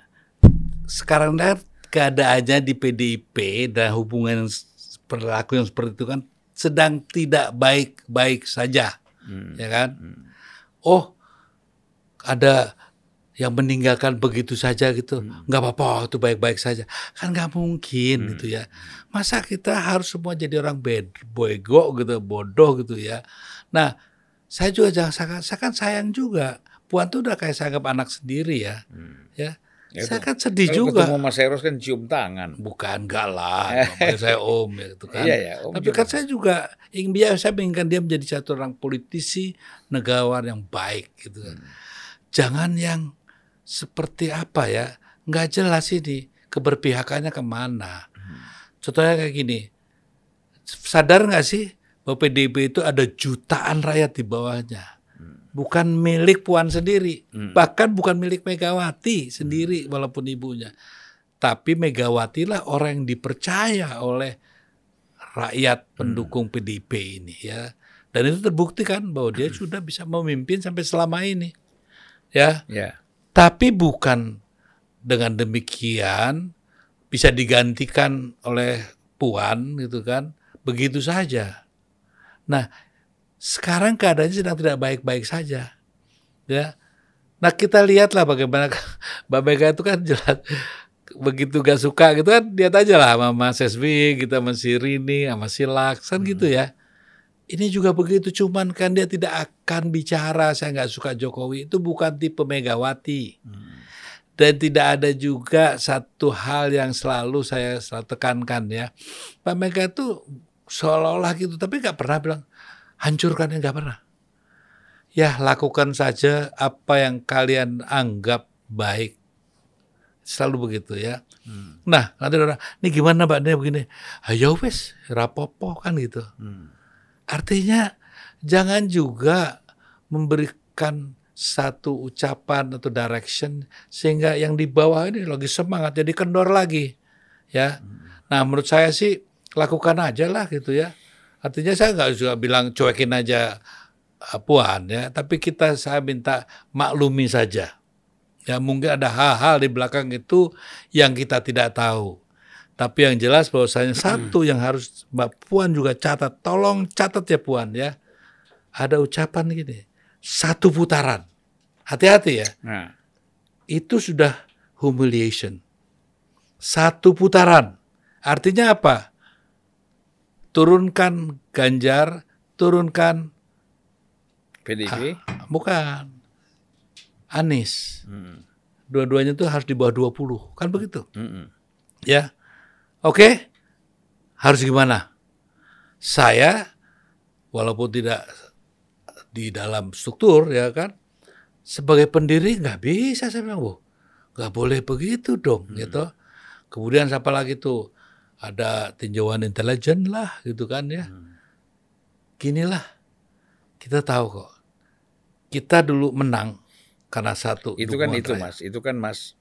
sekarang kan keadaannya di PDIP dan hubungan perilaku yang seperti itu kan sedang tidak baik-baik saja, ya kan? Oh ada yang meninggalkan begitu saja gitu, nggak apa-apa itu baik-baik saja, kan nggak mungkin gitu ya. Masa kita harus semua jadi orang bed, bego gitu, bodoh gitu ya. Nah, saya juga jangan saya, saya kan sayang juga. Puan tuh udah kayak saya anggap anak sendiri ya, ya. Ya saya itu. kan sedih Kalau juga. ketemu Mas Eros kan cium tangan. Bukan enggak lah, saya om ya gitu kan. Iya, iya, om Tapi juga. kan saya juga ingin dia saya inginkan dia menjadi satu orang politisi negarawan yang baik gitu. kan. Jangan yang seperti apa ya, nggak jelas ini keberpihakannya ke mana. Contohnya kayak gini, sadar nggak sih bahwa PDIP itu ada jutaan rakyat di bawahnya. Bukan milik Puan sendiri, bahkan bukan milik Megawati sendiri walaupun ibunya. Tapi Megawati lah orang yang dipercaya oleh rakyat pendukung PDIP ini ya. Dan itu terbukti kan bahwa dia sudah bisa memimpin sampai selama ini. Ya, Ya. Tapi bukan dengan demikian bisa digantikan oleh Puan gitu kan. Begitu saja. Nah, sekarang keadaannya sedang tidak baik-baik saja. Ya. Nah, kita lihatlah bagaimana Mbak Mega itu kan jelas begitu gak suka gitu kan lihat aja lah sama Mas SBY kita sama si Rini sama si Laks kan gitu ya ini juga begitu cuman kan dia tidak akan bicara saya nggak suka Jokowi itu bukan tipe Megawati dan tidak ada juga satu hal yang selalu saya selalu tekankan ya Pak Mega itu seolah-olah gitu tapi nggak pernah bilang hancurkan nggak pernah ya lakukan saja apa yang kalian anggap baik. Selalu begitu ya. Hmm. Nah, nanti orang, ini gimana Mbak ini begini. Ayo wes, rapopo kan gitu. Hmm. Artinya jangan juga memberikan satu ucapan atau direction sehingga yang di bawah ini lagi semangat jadi kendor lagi ya. Nah menurut saya sih lakukan aja lah gitu ya. Artinya saya nggak juga bilang cuekin aja uh, puan ya, tapi kita saya minta maklumi saja. Ya mungkin ada hal-hal di belakang itu yang kita tidak tahu. Tapi yang jelas bahwasanya satu yang harus Mbak Puan juga catat, tolong catat ya Puan ya. Ada ucapan gini, satu putaran. Hati-hati ya. Nah. Itu sudah humiliation. Satu putaran. Artinya apa? Turunkan Ganjar, turunkan PDIP? Ah, bukan. Anies. Hmm. Dua-duanya itu harus di bawah 20, kan begitu? Hmm. Ya. Oke. Okay? Harus gimana? Saya walaupun tidak di dalam struktur ya kan sebagai pendiri nggak bisa saya bilang, "Wah, nggak boleh begitu dong." Hmm. gitu. Kemudian siapa lagi tuh? Ada tinjauan intelijen lah gitu kan ya. Hmm. Ginilah. Kita tahu kok. Kita dulu menang karena satu. Itu kan itu Mas, itu kan Mas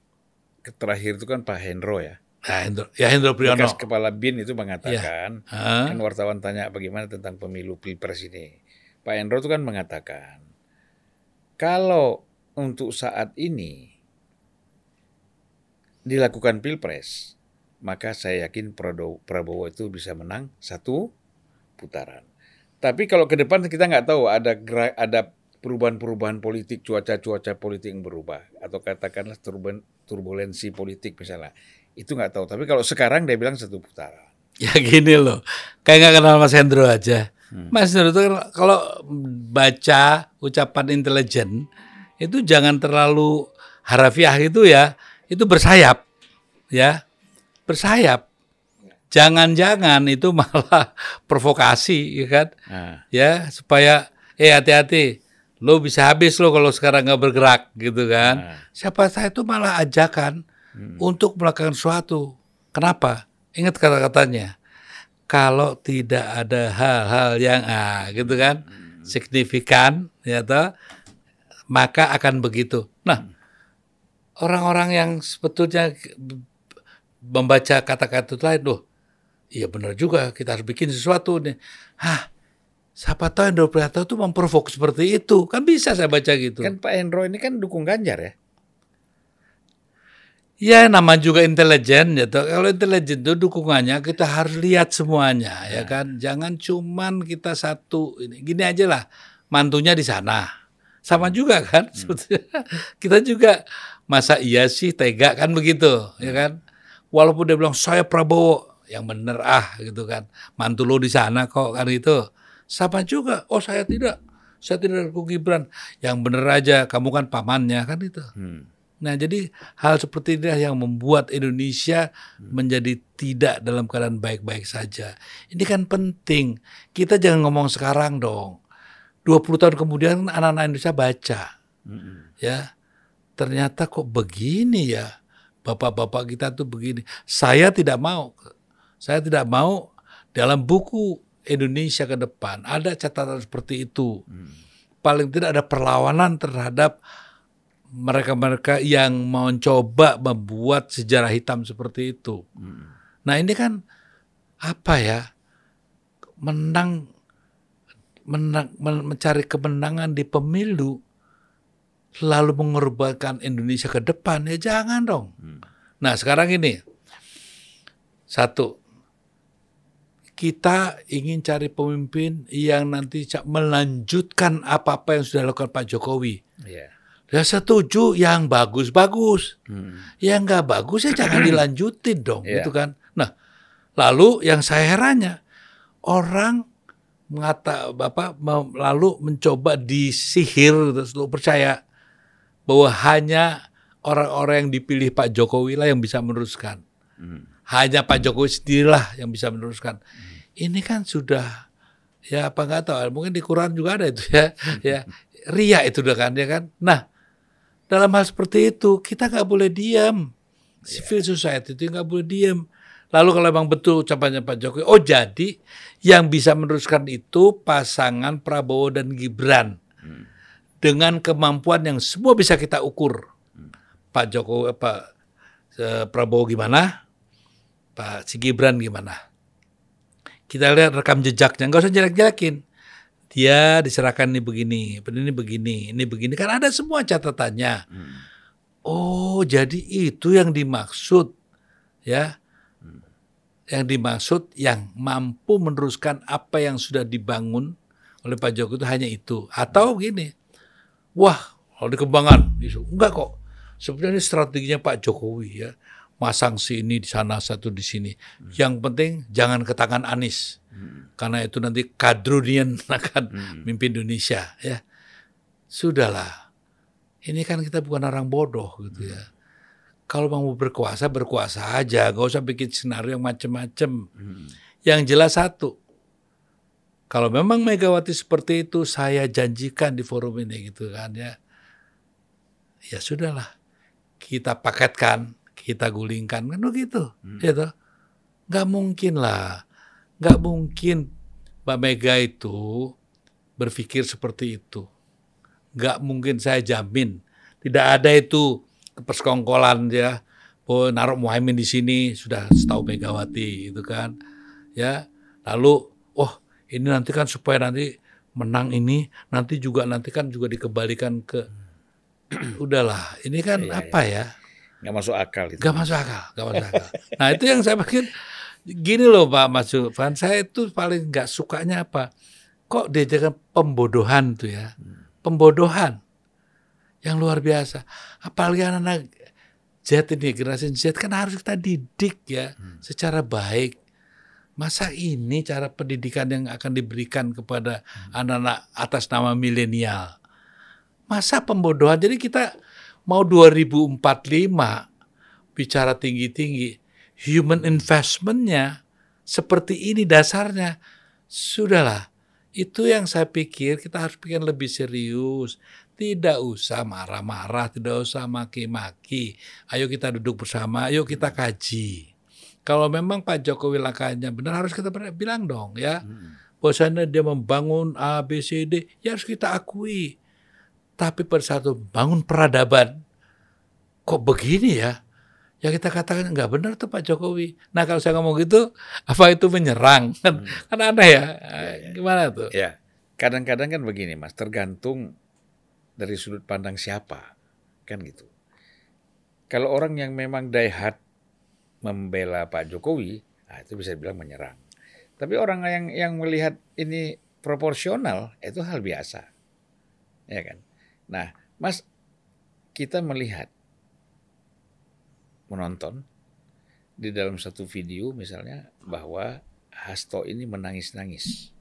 terakhir itu kan Pak Hendro ya. Ya Hendro, ya Hendro Priyono. Bekas kepala BIN itu mengatakan, ya. kan wartawan tanya bagaimana tentang pemilu pilpres ini. Pak Hendro itu kan mengatakan, kalau untuk saat ini dilakukan pilpres, maka saya yakin Prabowo itu bisa menang satu putaran. Tapi kalau ke depan kita nggak tahu ada ada perubahan-perubahan politik, cuaca-cuaca politik yang berubah, atau katakanlah turbulensi politik misalnya, itu nggak tahu. Tapi kalau sekarang dia bilang satu putaran. Ya gini loh, kayak nggak kenal Mas Hendro aja. Hmm. Mas Hendro itu kan kalau baca ucapan intelijen itu jangan terlalu harafiah itu ya, itu bersayap, ya bersayap. Jangan-jangan itu malah provokasi, ya kan? Nah. Ya supaya eh hati-hati lo bisa habis lo kalau sekarang nggak bergerak gitu kan. Nah. Siapa saya itu malah ajakan hmm. untuk melakukan sesuatu. Kenapa? Ingat kata-katanya. Kalau tidak ada hal-hal yang ah gitu kan hmm. signifikan ya toh, maka akan begitu. Nah, orang-orang yang sebetulnya membaca kata-kata itu lain, loh, iya benar juga kita harus bikin sesuatu nih. Hah, Siapa tahu Hendro Priharto itu memprovok seperti itu. Kan bisa saya baca gitu. Kan Pak Hendro ini kan dukung Ganjar ya? Ya nama juga intelijen ya. Kalau intelijen itu dukungannya kita harus lihat semuanya ya, ya kan. Jangan cuman kita satu ini. Gini aja lah. Mantunya di sana. Sama juga kan. Hmm. kita juga masa iya sih tega kan begitu ya kan. Walaupun dia bilang saya Prabowo yang bener ah gitu kan. Mantu lo di sana kok kan itu sama juga, oh saya tidak, saya tidak dukung Gibran. Yang benar aja, kamu kan pamannya kan itu. Hmm. Nah jadi hal seperti ini yang membuat Indonesia hmm. menjadi tidak dalam keadaan baik-baik saja. Ini kan penting. Kita jangan ngomong sekarang dong. 20 tahun kemudian anak-anak Indonesia baca. Hmm. Ya, ternyata kok begini ya. Bapak-bapak kita tuh begini. Saya tidak mau. Saya tidak mau dalam buku Indonesia ke depan ada catatan seperti itu. Hmm. Paling tidak ada perlawanan terhadap mereka-mereka yang mencoba membuat sejarah hitam seperti itu. Hmm. Nah ini kan apa ya menang menang mencari kemenangan di pemilu lalu mengorbankan Indonesia ke depan ya jangan dong. Hmm. Nah sekarang ini satu kita ingin cari pemimpin yang nanti melanjutkan apa-apa yang sudah dilakukan Pak Jokowi. Yeah. Ya setuju yang bagus-bagus. Hmm. Yang nggak bagus ya jangan dilanjutin dong, yeah. gitu kan. Nah, lalu yang saya herannya orang mengata Bapak lalu mencoba disihir terus lu percaya bahwa hanya orang-orang yang dipilih Pak Jokowi lah yang bisa meneruskan. Hmm. Hanya Pak Jokowi sendirilah yang bisa meneruskan. Hmm ini kan sudah ya apa nggak tahu mungkin di Quran juga ada itu ya ya ria itu udah kan ya kan. Nah dalam hal seperti itu kita nggak boleh diam. Civil society itu nggak boleh diam. Lalu kalau memang betul ucapannya Pak Jokowi, oh jadi yang bisa meneruskan itu pasangan Prabowo dan Gibran dengan kemampuan yang semua bisa kita ukur. Pak Jokowi, Pak eh, Prabowo gimana, Pak si Gibran gimana. Kita lihat rekam jejaknya, nggak usah jelek-jelekin. Dia diserahkan ini begini, ini begini, ini begini. Kan ada semua catatannya. Oh, jadi itu yang dimaksud, ya yang dimaksud yang mampu meneruskan apa yang sudah dibangun oleh Pak Jokowi itu hanya itu. Atau gini, wah kalau dikembangkan, enggak kok. Sebenarnya ini strateginya Pak Jokowi ya. Masang si ini di sana, satu di sini. Hmm. Yang penting jangan ke tangan Anies. Hmm. Karena itu nanti kadrunian akan hmm. mimpin Indonesia ya. Sudahlah. Ini kan kita bukan orang bodoh gitu ya kalau mau berkuasa berkuasa aja, gak usah bikin skenario yang macem-macem. Hmm. Yang jelas satu, kalau memang Megawati seperti itu, saya janjikan di forum ini gitu kan ya, ya sudahlah, kita paketkan, kita gulingkan kan begitu, hmm. gitu. Gak mungkin lah, gak mungkin Mbak Mega itu berpikir seperti itu. Gak mungkin saya jamin, tidak ada itu persekongkolan ya oh naruh Muhammad di sini sudah setahu Megawati itu kan ya lalu oh ini nanti kan supaya nanti menang ini nanti juga nanti kan juga dikembalikan ke udahlah ini kan iya, apa iya. ya nggak masuk akal itu nggak masuk akal nggak masuk akal nah itu yang saya pikir gini loh Pak Mas Julfan saya itu paling nggak sukanya apa kok diajarkan pembodohan tuh ya pembodohan yang luar biasa. Apalagi anak-anak Z ini, generasi Z kan harus kita didik ya hmm. secara baik. Masa ini cara pendidikan yang akan diberikan kepada hmm. anak-anak hmm. atas nama milenial? Masa pembodohan? Jadi kita mau 2045 bicara tinggi-tinggi, human investmentnya seperti ini dasarnya. Sudahlah, itu yang saya pikir kita harus pikir lebih serius. Tidak usah marah-marah, tidak usah maki-maki. Ayo kita duduk bersama, ayo kita kaji. Kalau memang Pak Jokowi langkahnya benar harus kita bilang dong ya. Hmm. Bahwasanya dia membangun A, B, C, D, ya harus kita akui. Tapi pada satu bangun peradaban, kok begini ya? Ya kita katakan nggak benar tuh Pak Jokowi. Nah kalau saya ngomong gitu, apa itu menyerang? Kan, hmm. kan aneh ya. ya, ya. Gimana tuh? Ya, kadang-kadang kan begini Mas, tergantung dari sudut pandang siapa, kan gitu. Kalau orang yang memang daihat membela Pak Jokowi, nah itu bisa dibilang menyerang. Tapi orang yang yang melihat ini proporsional itu hal biasa, ya kan. Nah, Mas, kita melihat menonton di dalam satu video misalnya bahwa Hasto ini menangis-nangis,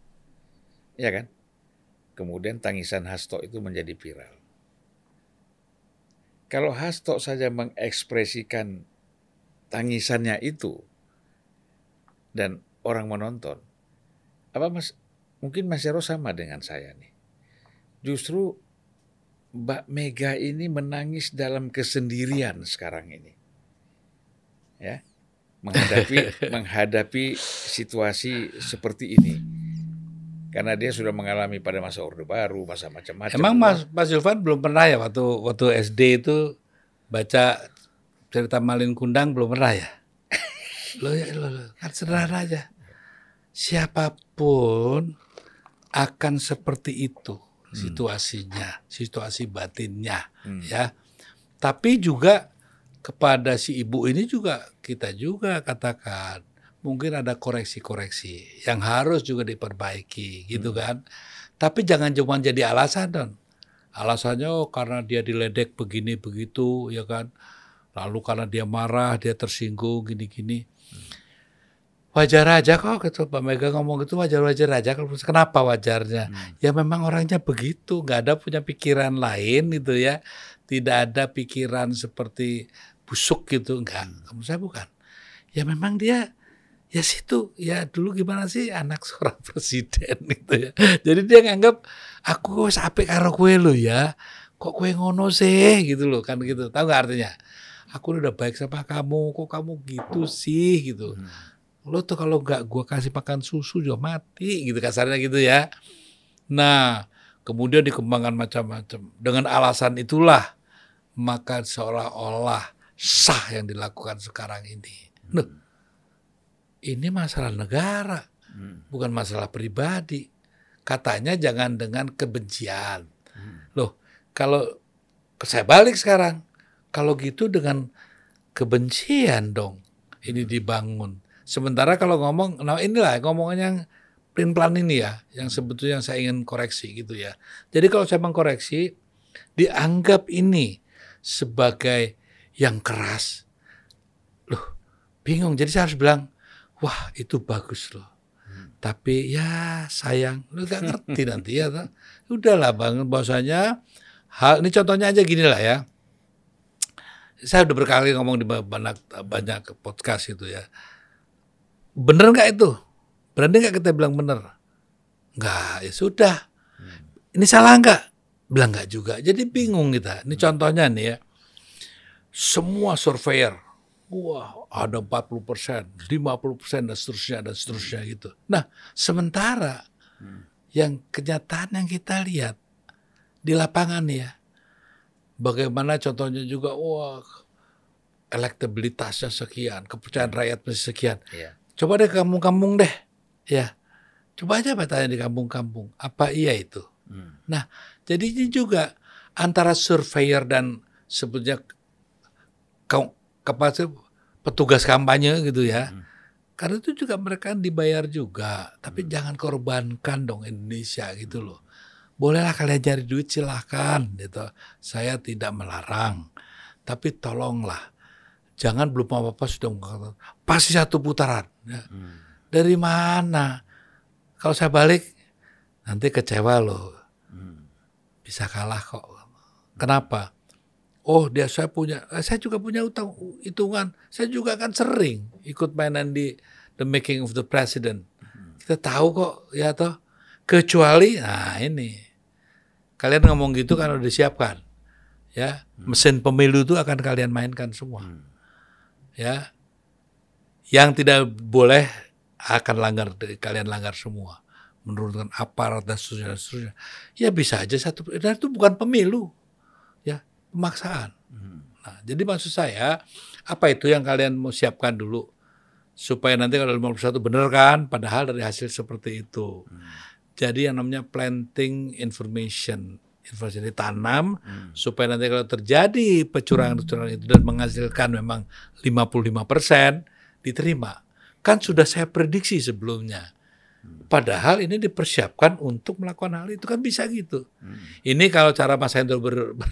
ya kan? Kemudian tangisan Hasto itu menjadi viral. Kalau Hasto saja mengekspresikan tangisannya itu dan orang menonton, apa Mas mungkin Mas Yaro sama dengan saya nih. Justru Mbak Mega ini menangis dalam kesendirian sekarang ini. Ya. Menghadapi menghadapi situasi seperti ini karena dia sudah mengalami pada masa Orde Baru, masa macam-macam. Emang Mas Mas Yulvan belum pernah ya waktu waktu SD itu baca cerita Malin Kundang belum pernah ya? lo ya lo, lo kan sederhana aja. Siapa pun akan seperti itu hmm. situasinya, situasi batinnya, hmm. ya. Tapi juga kepada si ibu ini juga kita juga katakan mungkin ada koreksi-koreksi yang harus juga diperbaiki gitu hmm. kan. Tapi jangan cuma jadi alasan don. Alasannya oh, karena dia diledek begini begitu ya kan. Lalu karena dia marah, dia tersinggung gini-gini. Wajar aja kok gitu Pak Mega ngomong gitu wajar-wajar aja. Kenapa wajarnya? Hmm. Ya memang orangnya begitu, nggak ada punya pikiran lain gitu ya. Tidak ada pikiran seperti busuk gitu, enggak. Hmm. Kamu saya bukan. Ya memang dia ya situ ya dulu gimana sih anak seorang presiden gitu ya. Jadi dia nganggap aku wis apik karo kowe lo ya. Kok kowe ngono sih gitu loh kan gitu. Tahu gak artinya? Aku udah baik sama kamu, kok kamu gitu sih gitu. Hmm. Lo tuh kalau nggak gua kasih makan susu juga mati gitu kasarnya gitu ya. Nah, kemudian dikembangkan macam-macam. Dengan alasan itulah maka seolah-olah sah yang dilakukan sekarang ini. Nah, ini masalah negara, hmm. bukan masalah pribadi. Katanya jangan dengan kebencian. Hmm. Loh, kalau saya balik sekarang, kalau gitu dengan kebencian dong ini dibangun. Sementara kalau ngomong, nah inilah ngomongnya yang plan plan ini ya, yang sebetulnya yang saya ingin koreksi gitu ya. Jadi kalau saya mengkoreksi, dianggap ini sebagai yang keras. Loh, bingung. Jadi saya harus bilang, wah itu bagus loh. Hmm. Tapi ya sayang, lu gak ngerti nanti ya. Udahlah bang, bahwasanya hal ini contohnya aja gini lah ya. Saya udah berkali ngomong di banyak banyak podcast itu ya. Bener nggak itu? Berani nggak kita bilang bener? Nggak, ya sudah. Hmm. Ini salah nggak? Bilang nggak juga. Jadi bingung kita. Ini contohnya nih ya. Semua surveyor wah ada 40 persen, 50 persen dan seterusnya dan seterusnya gitu. Nah sementara hmm. yang kenyataan yang kita lihat di lapangan ya, bagaimana contohnya juga wah elektabilitasnya sekian, kepercayaan rakyat masih sekian. Yeah. Coba deh kampung-kampung deh, ya. Coba aja bertanya di kampung-kampung, apa iya itu? Hmm. Nah, jadi ini juga antara surveyor dan sebetulnya kepada petugas kampanye gitu ya. Hmm. Karena itu juga mereka dibayar juga, tapi hmm. jangan korbankan dong Indonesia gitu loh. Bolehlah kalian cari duit silahkan gitu. Saya tidak melarang. Tapi tolonglah jangan belum apa-apa sudah mengatakan pasti satu putaran. Ya. Hmm. Dari mana? Kalau saya balik nanti kecewa loh. Hmm. Bisa kalah kok. Kenapa? oh dia saya punya, eh, saya juga punya utang hitungan. Saya juga kan sering ikut mainan di The Making of the President. Kita tahu kok ya toh. Kecuali, nah ini kalian ngomong gitu kan udah disiapkan, ya mesin pemilu itu akan kalian mainkan semua, ya. Yang tidak boleh akan langgar kalian langgar semua menurunkan aparat dan seterusnya, dan seterusnya. Ya bisa aja satu dan itu bukan pemilu pemaksaan. Hmm. Nah, jadi maksud saya apa itu yang kalian mau siapkan dulu supaya nanti kalau 51 benar kan padahal dari hasil seperti itu. Hmm. Jadi yang namanya planting information informasi ditanam hmm. supaya nanti kalau terjadi kecurangan-kecurangan itu dan menghasilkan memang 55% diterima. Kan sudah saya prediksi sebelumnya Padahal ini dipersiapkan untuk melakukan hal itu kan bisa gitu. Hmm. Ini kalau cara Mas Hendro ber, ber,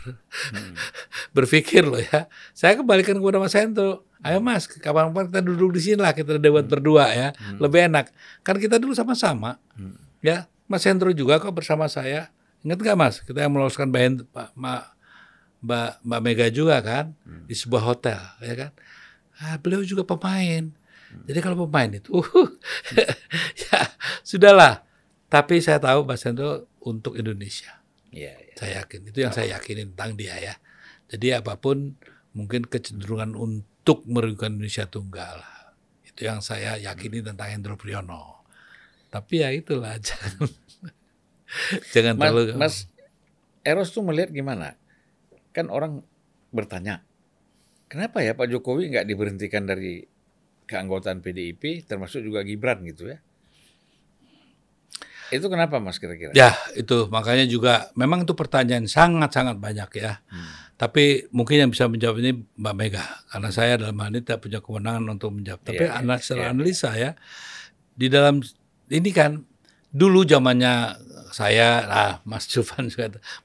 hmm. berpikir loh ya. Saya kembalikan kepada Mas Hendro. Ayo Mas, kapan-kapan kita duduk di sini lah kita debat hmm. berdua ya, hmm. lebih enak. Kan kita dulu sama-sama, hmm. ya. Mas Hendro juga kok bersama saya. Ingat gak Mas, kita yang meloloskan Pak Mbak, Mbak Mbak Mega juga kan hmm. di sebuah hotel, ya kan. Ah, beliau juga pemain. Jadi kalau pemain itu, ya sudahlah. Tapi saya tahu Mas Hendro untuk Indonesia. Ya, ya. Saya yakin itu yang oh. saya yakinin tentang dia ya. Jadi apa pun mungkin kecenderungan untuk merugikan Indonesia tunggal. Itu yang saya yakini tentang Hendro Priyono. Tapi ya itulah jangan jangan Mas, terlalu Mas Eros tuh melihat gimana? Kan orang bertanya, kenapa ya Pak Jokowi nggak diberhentikan dari keanggotaan PDIP termasuk juga Gibran gitu ya. Itu kenapa Mas kira-kira? Ya, itu makanya juga memang itu pertanyaan sangat-sangat banyak ya. Hmm. Tapi mungkin yang bisa menjawab ini Mbak Mega karena saya dalam hal ini tidak punya kewenangan untuk menjawab. Tapi yeah, anak secara yeah. analisa ya di dalam ini kan dulu zamannya saya nah Mas juga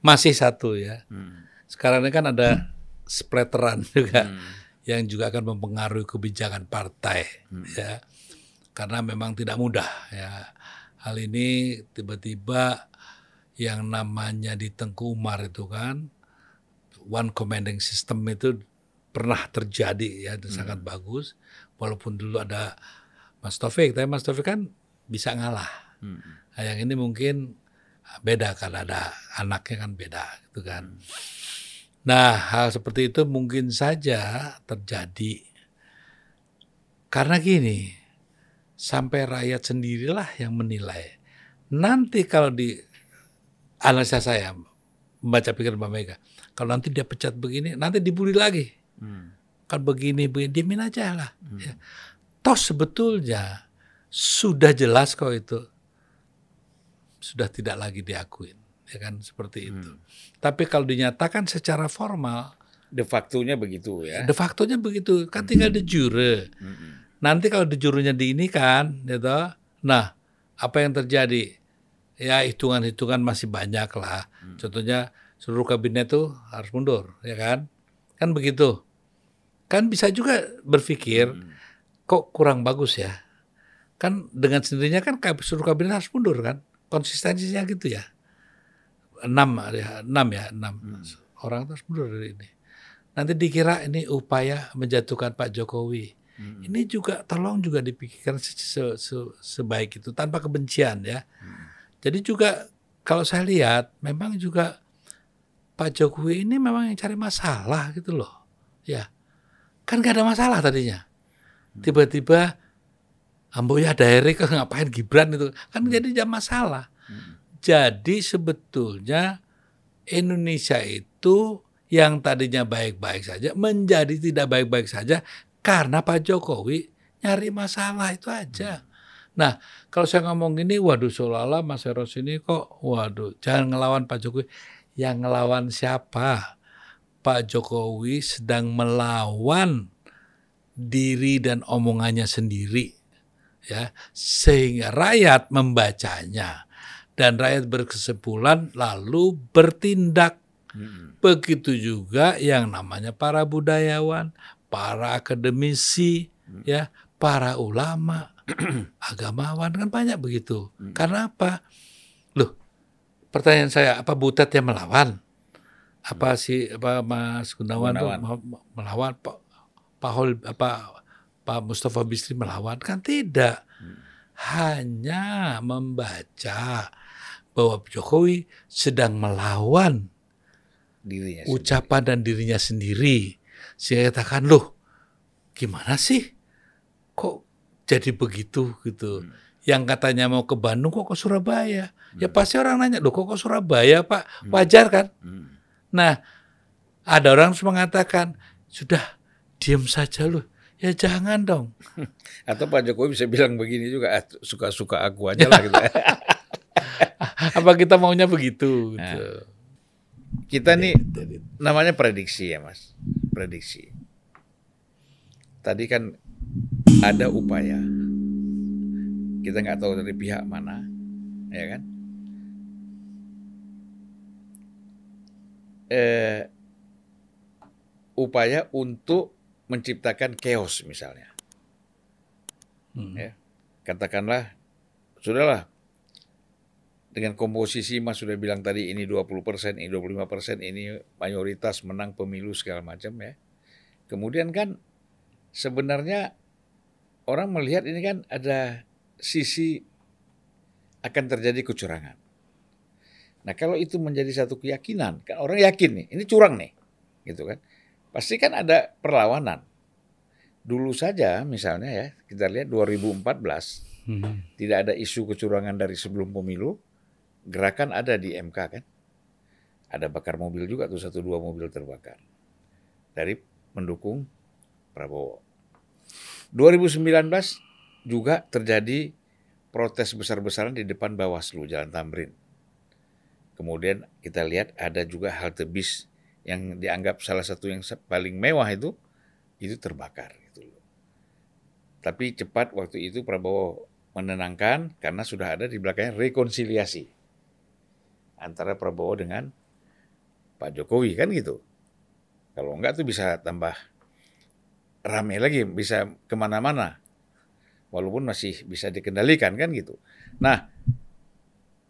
masih satu ya. Hmm. Sekarang ini kan ada splateran juga. Hmm yang juga akan mempengaruhi kebijakan partai hmm. ya karena memang tidak mudah ya hal ini tiba-tiba yang namanya di Tengku Umar itu kan one commanding system itu pernah terjadi ya dan hmm. sangat bagus walaupun dulu ada Mas Taufik, tapi Mas Taufik kan bisa ngalah. Hmm. Nah, yang ini mungkin beda kan ada anaknya kan beda gitu kan. Nah, hal seperti itu mungkin saja terjadi karena gini, sampai rakyat sendirilah yang menilai. Nanti kalau di analisa saya membaca pikiran Mbak Mega, kalau nanti dia pecat begini, nanti dibully lagi. Hmm. Kan begini, begini, diemin aja lah. Ya. Toh sebetulnya sudah jelas kok itu sudah tidak lagi diakuin, ya kan seperti itu. Tapi kalau dinyatakan secara formal, De facto-nya begitu ya. de factonya begitu, kan tinggal de jure. Hmm. Nanti kalau de jurenya di ini kan, gitu. Nah, apa yang terjadi? Ya hitungan-hitungan masih banyak lah. Contohnya seluruh kabinet tuh harus mundur, ya kan? Kan begitu. Kan bisa juga berpikir kok kurang bagus ya. Kan dengan sendirinya kan seluruh kabinet harus mundur kan? Konsistensinya gitu ya. Enam, ya, enam ya, enam orang harus mundur dari ini. Nanti dikira ini upaya menjatuhkan Pak Jokowi. Ini juga tolong juga dipikirkan se- se- se- sebaik itu tanpa kebencian ya. Jadi juga kalau saya lihat memang juga Pak Jokowi ini memang yang cari masalah gitu loh. Ya. Kan gak ada masalah tadinya. Tiba-tiba Ambo ya ada Erik ngapain Gibran itu kan jadi jam masalah. Jadi sebetulnya Indonesia itu yang tadinya baik-baik saja menjadi tidak baik-baik saja karena Pak Jokowi nyari masalah itu aja. Nah, kalau saya ngomong gini, waduh seolah-olah Mas Eros ini kok, waduh, jangan ngelawan Pak Jokowi. Yang ngelawan siapa? Pak Jokowi sedang melawan diri dan omongannya sendiri. Ya, sehingga rakyat membacanya dan rakyat berkesimpulan lalu bertindak. Hmm. Begitu juga yang namanya para budayawan, para akademisi, ya, para ulama, agamawan kan banyak begitu. Karena apa? Loh, pertanyaan saya, apa Butet yang melawan? Apa si apa Mas Gunawan, me- melawan Pak Pak Hol apa Pak Mustafa Bisri melawan kan tidak. Hanya membaca bahwa Jokowi sedang melawan Dirinya sendiri. ucapan dan dirinya sendiri. Saya katakan, loh gimana sih? Kok jadi begitu gitu? Yang katanya mau ke Bandung kok ke Surabaya? Ya pasti orang nanya, loh kok ke Surabaya Pak? Wajar kan? Hmm. Nah, ada orang mengatakan, sudah diam saja loh. Ya jangan dong. Atau Pak Jokowi bisa bilang begini juga, "Ah, suka-suka aku aja lah gitu. Apa kita maunya begitu? Gitu. Kita nih namanya prediksi ya Mas, prediksi. Tadi kan ada upaya, kita nggak tahu dari pihak mana, ya kan? Eh, upaya untuk menciptakan chaos misalnya. Hmm. Ya. Katakanlah, sudahlah, dengan komposisi Mas sudah bilang tadi ini 20 persen, ini 25 persen, ini mayoritas menang pemilu segala macam ya. Kemudian kan sebenarnya orang melihat ini kan ada sisi akan terjadi kecurangan. Nah kalau itu menjadi satu keyakinan, kan orang yakin nih, ini curang nih, gitu kan. Pasti kan ada perlawanan. Dulu saja misalnya ya, kita lihat 2014, Hmm. tidak ada isu kecurangan dari sebelum pemilu, gerakan ada di MK kan. Ada bakar mobil juga tuh satu dua mobil terbakar. Dari mendukung Prabowo. 2019 juga terjadi protes besar-besaran di depan Bawaslu Jalan Tamrin. Kemudian kita lihat ada juga halte bis yang dianggap salah satu yang paling mewah itu itu terbakar gitu loh. Tapi cepat waktu itu Prabowo menenangkan karena sudah ada di belakangnya rekonsiliasi antara Prabowo dengan Pak Jokowi kan gitu. Kalau enggak tuh bisa tambah rame lagi, bisa ke mana-mana. Walaupun masih bisa dikendalikan kan gitu. Nah,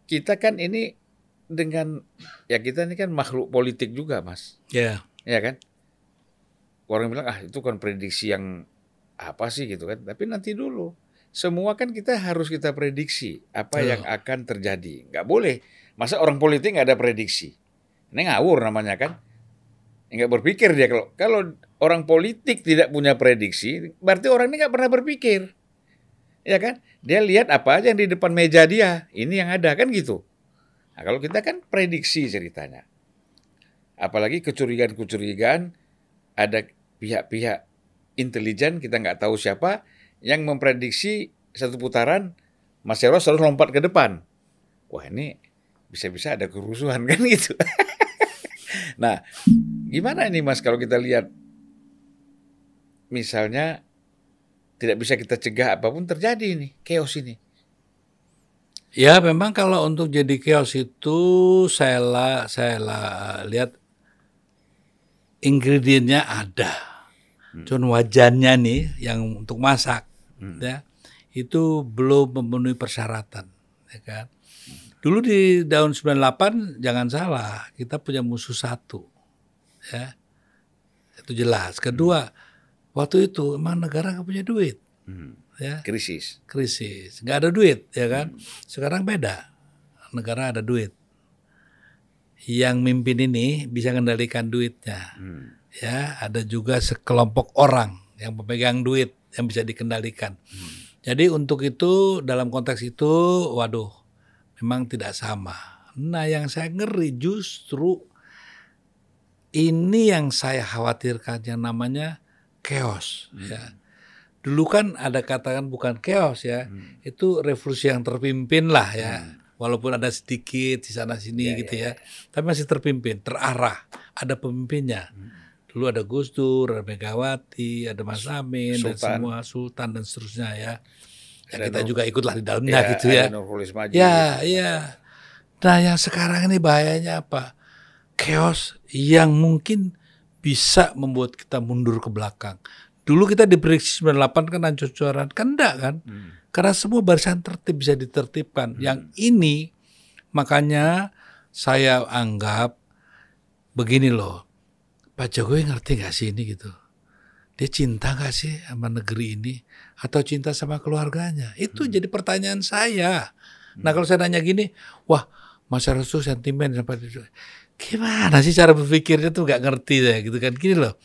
kita kan ini dengan ya kita ini kan makhluk politik juga, Mas. Ya, Ya kan? Orang bilang ah itu kan prediksi yang apa sih gitu kan. Tapi nanti dulu semua kan kita harus kita prediksi apa yang akan terjadi. Nggak boleh. Masa orang politik nggak ada prediksi? Ini ngawur namanya kan. Nggak berpikir dia kalau kalau orang politik tidak punya prediksi, berarti orang ini nggak pernah berpikir. Ya kan? Dia lihat apa aja yang di depan meja dia. Ini yang ada kan gitu. Nah, kalau kita kan prediksi ceritanya. Apalagi kecurigaan-kecurigaan ada pihak-pihak intelijen kita nggak tahu siapa yang memprediksi satu putaran Mas Eros harus lompat ke depan. Wah ini bisa-bisa ada kerusuhan kan gitu. nah, gimana ini Mas kalau kita lihat misalnya tidak bisa kita cegah apa pun terjadi ini, chaos ini. Ya, memang kalau untuk jadi chaos itu saya lah, saya lah lihat ingredientnya ada. Hmm. Cuman wajannya nih yang untuk masak hmm. ya itu belum memenuhi persyaratan ya kan? Dulu di tahun 98 jangan salah kita punya musuh satu ya. Itu jelas. Kedua hmm. waktu itu emang negara nggak punya duit hmm. ya. Krisis. Krisis. Nggak ada duit ya kan? Hmm. sekarang beda. Negara ada duit. Yang mimpin ini bisa kendalikan duitnya hmm. ya. Ada juga sekelompok orang yang pemegang duit yang bisa dikendalikan. Hmm. Jadi untuk itu dalam konteks itu, waduh, memang tidak sama. Nah yang saya ngeri justru ini yang saya khawatirkan yang namanya chaos. Hmm. Ya. Dulu kan ada katakan bukan chaos ya, hmm. itu revolusi yang terpimpin lah ya. Hmm. Walaupun ada sedikit di sana sini ya, gitu ya, ya, ya, tapi masih terpimpin, terarah, ada pemimpinnya. Hmm Dulu ada Gus Dur, ada Megawati, ada Mas Amin, Sultan. dan semua Sultan dan seterusnya ya. ya kita Nur, juga ikutlah di dalamnya ya, gitu ya. Ya, ya. Nah yang sekarang ini bahayanya apa? Chaos yang mungkin bisa membuat kita mundur ke belakang. Dulu kita diprediksi 98 kan hancur-hancuran, kan enggak kan? Hmm. Karena semua barisan tertib bisa ditertibkan. Hmm. Yang ini makanya saya anggap begini loh. Pak Jokowi ngerti gak sih ini gitu? Dia cinta gak sih sama negeri ini? Atau cinta sama keluarganya? Itu hmm. jadi pertanyaan saya. Nah kalau saya nanya gini, wah masyarakat itu sentimen sampai itu. Gimana sih cara berpikirnya tuh gak ngerti ya gitu kan. Gini loh,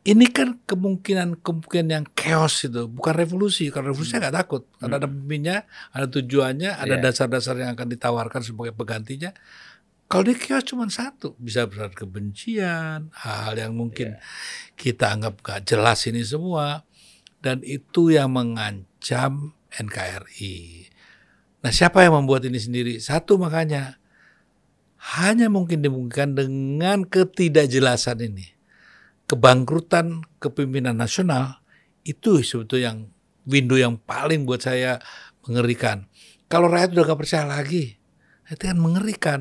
ini kan kemungkinan kemungkinan yang chaos itu bukan revolusi karena revolusi hmm. nggak takut karena ada hmm. pemimpinnya ada tujuannya ada iya. dasar-dasar yeah. yang akan ditawarkan sebagai penggantinya kalau dia kios cuma satu, bisa berat kebencian, hal-hal yang mungkin yeah. kita anggap gak jelas ini semua. Dan itu yang mengancam NKRI. Nah siapa yang membuat ini sendiri? Satu makanya, hanya mungkin dimungkinkan dengan ketidakjelasan ini. Kebangkrutan kepemimpinan nasional, itu sebetulnya yang window yang paling buat saya mengerikan. Kalau rakyat udah gak percaya lagi, itu kan mengerikan.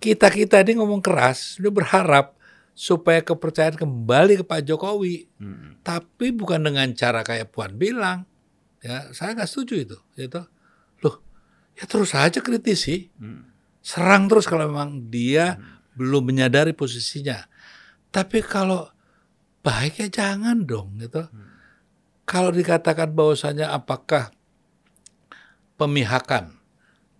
Kita-kita ini ngomong keras, sudah berharap supaya kepercayaan kembali ke Pak Jokowi. Hmm. Tapi bukan dengan cara kayak Puan bilang. Ya, saya nggak setuju itu. Gitu. Loh, ya terus saja kritisi. Hmm. Serang terus kalau memang dia hmm. belum menyadari posisinya. Tapi kalau baiknya jangan dong gitu. Hmm. Kalau dikatakan bahwasanya apakah pemihakan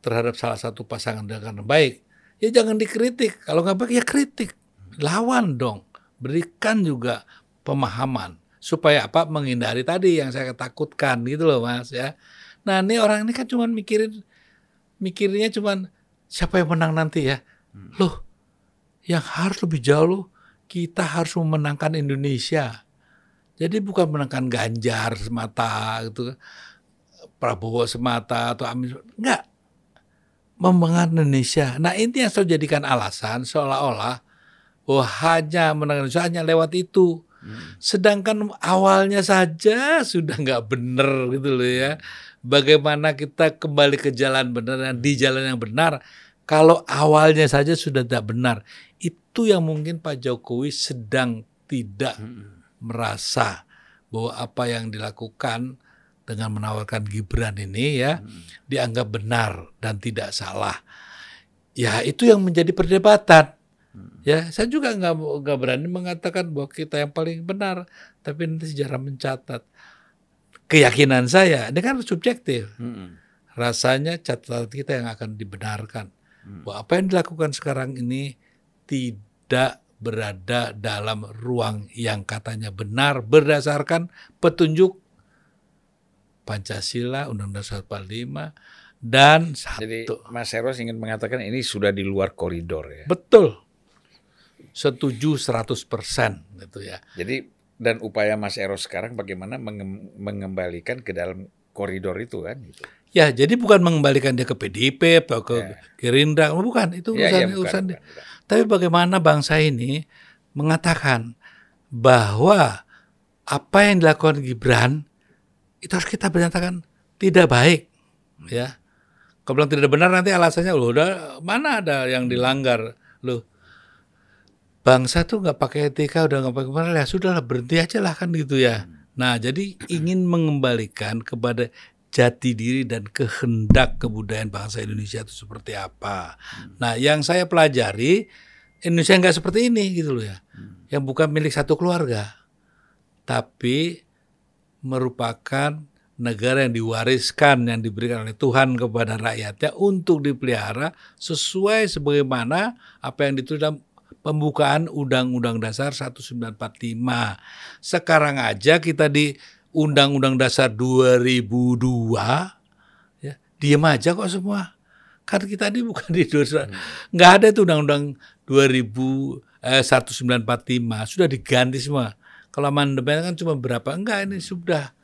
terhadap salah satu pasangan dengan baik, ya jangan dikritik. Kalau nggak baik ya kritik, lawan dong. Berikan juga pemahaman supaya apa menghindari tadi yang saya takutkan gitu loh mas ya. Nah ini orang ini kan cuma mikirin mikirnya cuma siapa yang menang nanti ya. Loh, yang harus lebih jauh kita harus memenangkan Indonesia. Jadi bukan menangkan Ganjar semata gitu, Prabowo semata atau Amin, enggak membangun Indonesia. Nah ini yang selalu jadikan alasan seolah-olah bahwa hanya menangani Indonesia hanya lewat itu. Hmm. Sedangkan awalnya saja sudah nggak benar gitu loh ya. Bagaimana kita kembali ke jalan benar dan di jalan yang benar kalau awalnya saja sudah tidak benar. Itu yang mungkin Pak Jokowi sedang tidak hmm. merasa bahwa apa yang dilakukan dengan menawarkan Gibran ini ya hmm. dianggap benar dan tidak salah. Ya itu yang menjadi perdebatan. Hmm. Ya saya juga nggak nggak berani mengatakan bahwa kita yang paling benar, tapi nanti sejarah mencatat keyakinan saya. Ini kan subjektif. Hmm. Rasanya catatan kita yang akan dibenarkan. Bahwa apa yang dilakukan sekarang ini tidak berada dalam ruang yang katanya benar berdasarkan petunjuk Pancasila, Undang-Undang 45 dan satu. Jadi Mas Eros ingin mengatakan ini sudah di luar koridor ya. Betul. Setuju 100% gitu ya. Jadi dan upaya Mas Eros sekarang bagaimana mengem- mengembalikan ke dalam koridor itu kan gitu. Ya, jadi bukan mengembalikan dia ke PDIP atau ke Ya. Gerindra, bukan itu Ya, urusan ya, bukan, urusan bukan, dia. bukan. Tapi bagaimana bangsa ini mengatakan bahwa apa yang dilakukan Gibran itu harus kita menyatakan tidak baik, ya. Kalau bilang tidak benar nanti alasannya loh udah mana ada yang dilanggar loh. Bangsa tuh nggak pakai etika udah nggak pakai kemarin ya sudah lah berhenti aja lah kan gitu ya. Nah jadi ingin mengembalikan kepada jati diri dan kehendak kebudayaan bangsa Indonesia itu seperti apa. Nah yang saya pelajari Indonesia nggak seperti ini gitu loh ya. Yang bukan milik satu keluarga, tapi merupakan negara yang diwariskan yang diberikan oleh Tuhan kepada rakyatnya untuk dipelihara sesuai sebagaimana apa yang ditulis dalam pembukaan Undang-Undang Dasar 1945. Sekarang aja kita di Undang-Undang Dasar 2002 ya, diem aja kok semua. Kan kita ini bukan di dosa. nggak ada itu Undang-Undang 2000 eh, 1945 sudah diganti semua. Kalau amandemen kan cuma berapa? Enggak, ini sudah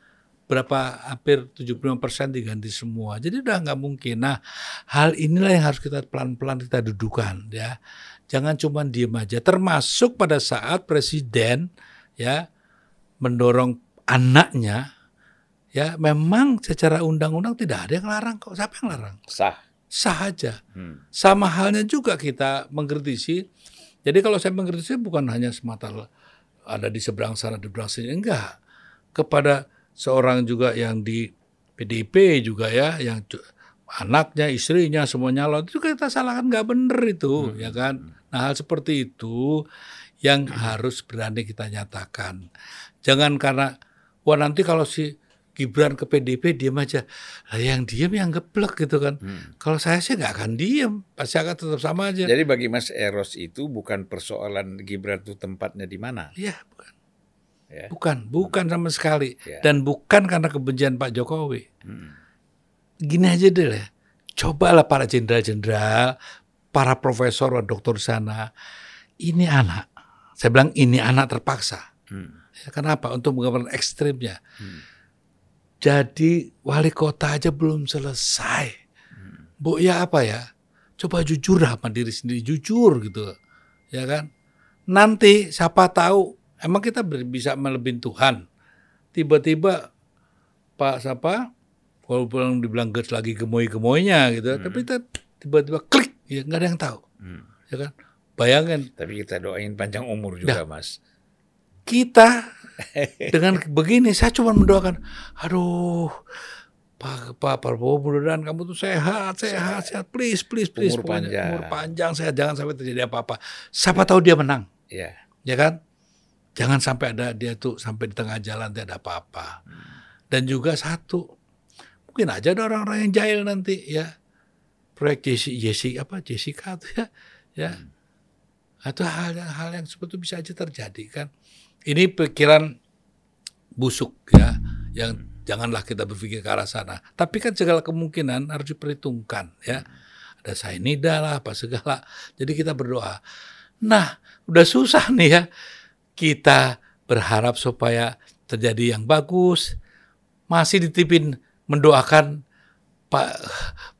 berapa hampir 75% diganti semua. Jadi udah nggak mungkin. Nah, hal inilah yang harus kita pelan-pelan kita dudukan ya. Jangan cuma diem aja. Termasuk pada saat presiden ya mendorong anaknya ya memang secara undang-undang tidak ada yang larang kok. Siapa yang larang? Sah. Sah aja. Hmm. Sama halnya juga kita mengkritisi. Jadi kalau saya mengkritisi bukan hanya semata ada di seberang sana di seberang sini enggak. Kepada seorang juga yang di PDIP juga ya yang anaknya, istrinya semua nyalon itu kita salahkan nggak bener itu ya kan. Nah hal seperti itu yang harus berani kita nyatakan. Jangan karena wah nanti kalau si Gibran ke PDIP diam aja. Lah yang diam yang geblek gitu kan. Kalau saya sih nggak akan diem, pasti akan tetap sama aja. Jadi bagi Mas Eros itu bukan persoalan Gibran itu tempatnya di mana. Iya, bukan. Ya. Bukan, bukan sama sekali. Ya. Dan bukan karena kebencian Pak Jokowi. Hmm. Gini aja deh lah. Cobalah para jenderal-jenderal, para profesor, dokter sana. Ini anak. Saya bilang ini anak terpaksa. Hmm. Ya, kenapa? Untuk menggambarkan ekstrimnya. Jadi wali kota aja belum selesai. Bu ya apa ya? Coba jujur lah sama diri sendiri, jujur gitu. Ya kan? Nanti siapa tahu emang kita bisa melebihin Tuhan. Tiba-tiba Pak siapa? Walaupun dibilang ges lagi gemoy-gemoynya gitu, tapi kita tiba-tiba klik, ya nggak ada yang tahu. Hmm. Ya kan? Bayangin Tapi kita doain panjang umur juga, Mas. kita dengan begini saya cuma mendoakan aduh Pak Pak Prabowo mudah-mudahan kamu tuh sehat sehat sehat. please please please Umur Pokoknya panjang. umur panjang sehat. Jangan sampai terjadi apa-apa. Siapa tahu dia menang. Ya. ya kan? Jangan sampai ada dia tuh sampai di tengah jalan tidak ada apa-apa. Dan juga satu mungkin aja ada orang-orang yang jahil nanti ya. Proyek Jessica, Jessica apa Jessica tuh ya ya. Atau hal yang hal yang seperti itu bisa aja terjadi kan ini pikiran busuk ya yang janganlah kita berpikir ke arah sana. Tapi kan segala kemungkinan harus diperhitungkan ya. Ada sainida lah apa segala. Jadi kita berdoa. Nah udah susah nih ya. Kita berharap supaya terjadi yang bagus. Masih ditipin mendoakan Pak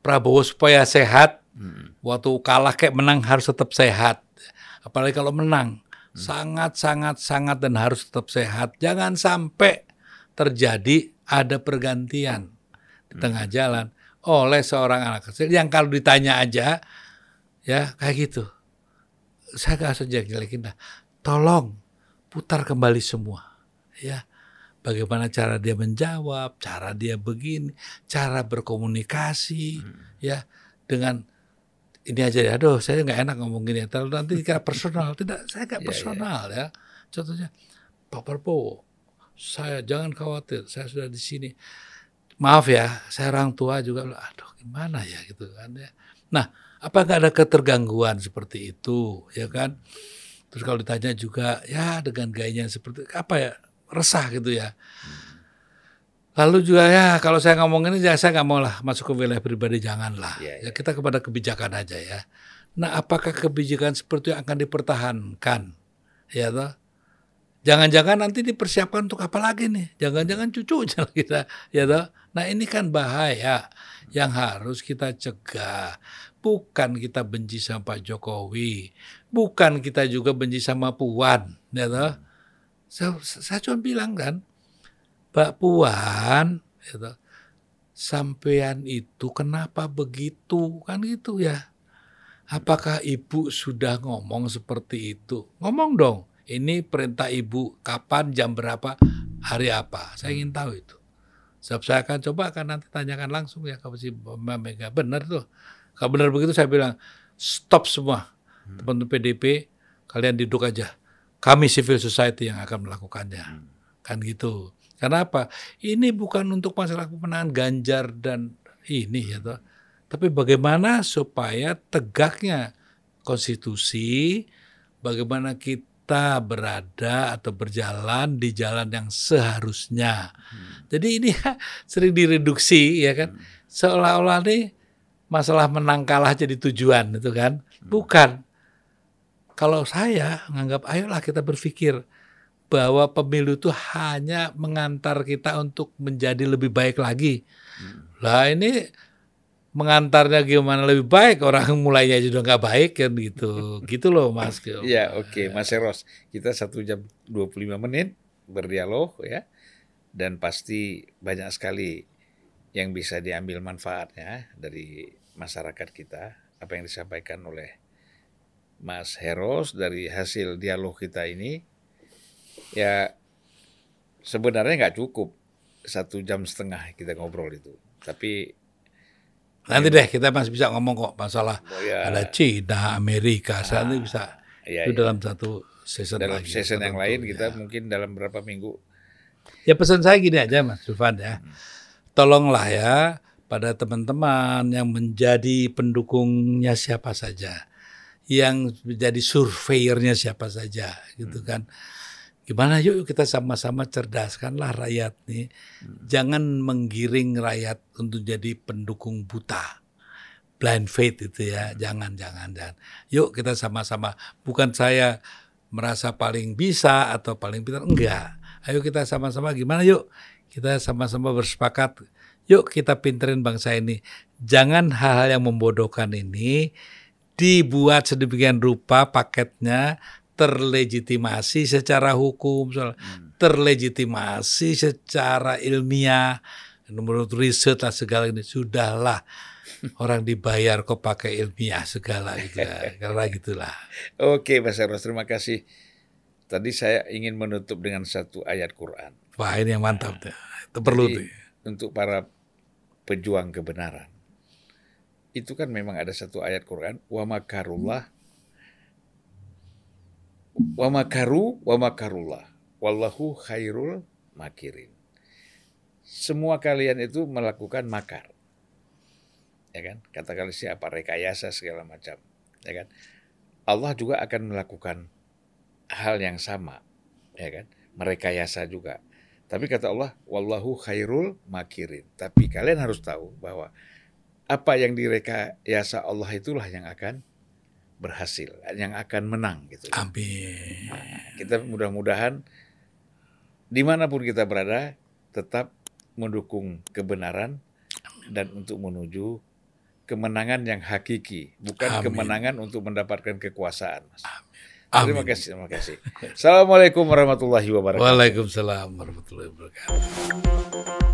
Prabowo supaya sehat. Waktu kalah kayak menang harus tetap sehat. Apalagi kalau menang sangat sangat sangat dan harus tetap sehat. Jangan sampai terjadi ada pergantian di tengah jalan oleh seorang anak kecil yang kalau ditanya aja ya kayak gitu. Saya gak usah jelekin dah. Tolong putar kembali semua ya. Bagaimana cara dia menjawab cara dia begini cara berkomunikasi ya dengan ini aja ya, aduh saya nggak enak ngomong gini, terlalu nanti dikira personal, tidak, saya nggak Iya, personal ya. Contohnya Pak Prabowo, saya jangan khawatir, saya sudah di sini. Maaf ya, saya orang tua juga, aduh gimana ya gitu kan ya. Nah, apakah ada ketergangguan seperti itu, ya kan? Terus kalau ditanya juga, ya dengan gayanya seperti apa ya, resah gitu ya. Lalu juga ya kalau saya ngomong ini ya saya nggak mau lah masuk ke wilayah pribadi janganlah. Ya, ya. ya kita kepada kebijakan aja ya. Nah apakah kebijakan seperti itu akan dipertahankan? Ya toh? Jangan-jangan nanti dipersiapkan untuk apa lagi nih? Jangan-jangan cucunya kita, ya toh? Nah ini kan bahaya yang harus kita cegah. Bukan kita benci sama Pak Jokowi, bukan kita juga benci sama Puan, ya toh? Saya, saya cuma bilang kan, Mbak Puan, gitu, sampean itu kenapa begitu kan gitu ya? Apakah ibu sudah ngomong seperti itu? Ngomong dong. Ini perintah ibu kapan, jam berapa, hari apa? Saya ingin tahu itu. Sebab saya akan coba akan nanti tanyakan langsung ya kalau si Mbak Mega. Benar tuh. Kalau benar begitu saya bilang stop semua. Teman-teman PDP, kalian duduk aja. Kami civil society yang akan melakukannya. Kan gitu. Kenapa? Ini bukan untuk masalah pemenangan Ganjar dan ini ya toh. Tapi bagaimana supaya tegaknya konstitusi, bagaimana kita berada atau berjalan di jalan yang seharusnya. Hmm. Jadi ini sering direduksi ya kan. Hmm. Seolah-olah nih masalah menang kalah jadi tujuan itu kan. Hmm. Bukan. Kalau saya menganggap ayolah kita berpikir bahwa pemilu itu hanya mengantar kita untuk menjadi lebih baik lagi. Hmm. Lah ini mengantarnya gimana lebih baik orang mulainya sudah nggak baik kan gitu gitu loh mas ya oke okay. mas Eros kita satu jam 25 menit berdialog ya dan pasti banyak sekali yang bisa diambil manfaatnya dari masyarakat kita apa yang disampaikan oleh Mas Heros dari hasil dialog kita ini ya sebenarnya nggak cukup satu jam setengah kita ngobrol itu. Tapi nanti deh kita masih bisa ngomong kok masalah oh ya. ada Cina, Amerika, nah, saat ini bisa ya, itu ya. dalam satu season dalam lagi. season yang lain ya. kita mungkin dalam berapa minggu. Ya pesan saya gini aja Mas Dufan ya. Hmm. Tolonglah ya pada teman-teman yang menjadi pendukungnya siapa saja, yang menjadi surveyornya siapa saja gitu hmm. kan Gimana yuk kita sama-sama cerdaskanlah rakyat nih. Hmm. Jangan menggiring rakyat untuk jadi pendukung buta. Blind faith itu ya. Hmm. Jangan, jangan, jangan. Yuk kita sama-sama. Bukan saya merasa paling bisa atau paling pintar. Enggak. Ayo kita sama-sama gimana yuk. Kita sama-sama bersepakat. Yuk kita pinterin bangsa ini. Jangan hal-hal yang membodohkan ini dibuat sedemikian rupa paketnya terlegitimasi secara hukum, hmm. terlegitimasi secara ilmiah, menurut riset lah segala ini sudahlah orang dibayar kok pakai ilmiah segala gitu ya. karena gitulah. Oke Mas Eros, terima kasih. Tadi saya ingin menutup dengan satu ayat Quran. Wah ini yang mantap nah, Itu perlu tuh. Untuk para pejuang kebenaran. Itu kan memang ada satu ayat Quran, wa makarullah Wa makaru wa makarullah. Wallahu khairul makirin. Semua kalian itu melakukan makar. Ya kan? Katakan siapa rekayasa segala macam. Ya kan? Allah juga akan melakukan hal yang sama. Ya kan? Merekayasa juga. Tapi kata Allah, wallahu khairul makirin. Tapi kalian harus tahu bahwa apa yang direkayasa Allah itulah yang akan berhasil, yang akan menang gitu. Amin. Nah, kita mudah-mudahan di mana pun kita berada tetap mendukung kebenaran dan untuk menuju kemenangan yang hakiki, bukan Amin. kemenangan untuk mendapatkan kekuasaan. Mas. Amin. Terima kasih, terima kasih. Assalamualaikum warahmatullahi wabarakatuh. Waalaikumsalam warahmatullahi wabarakatuh.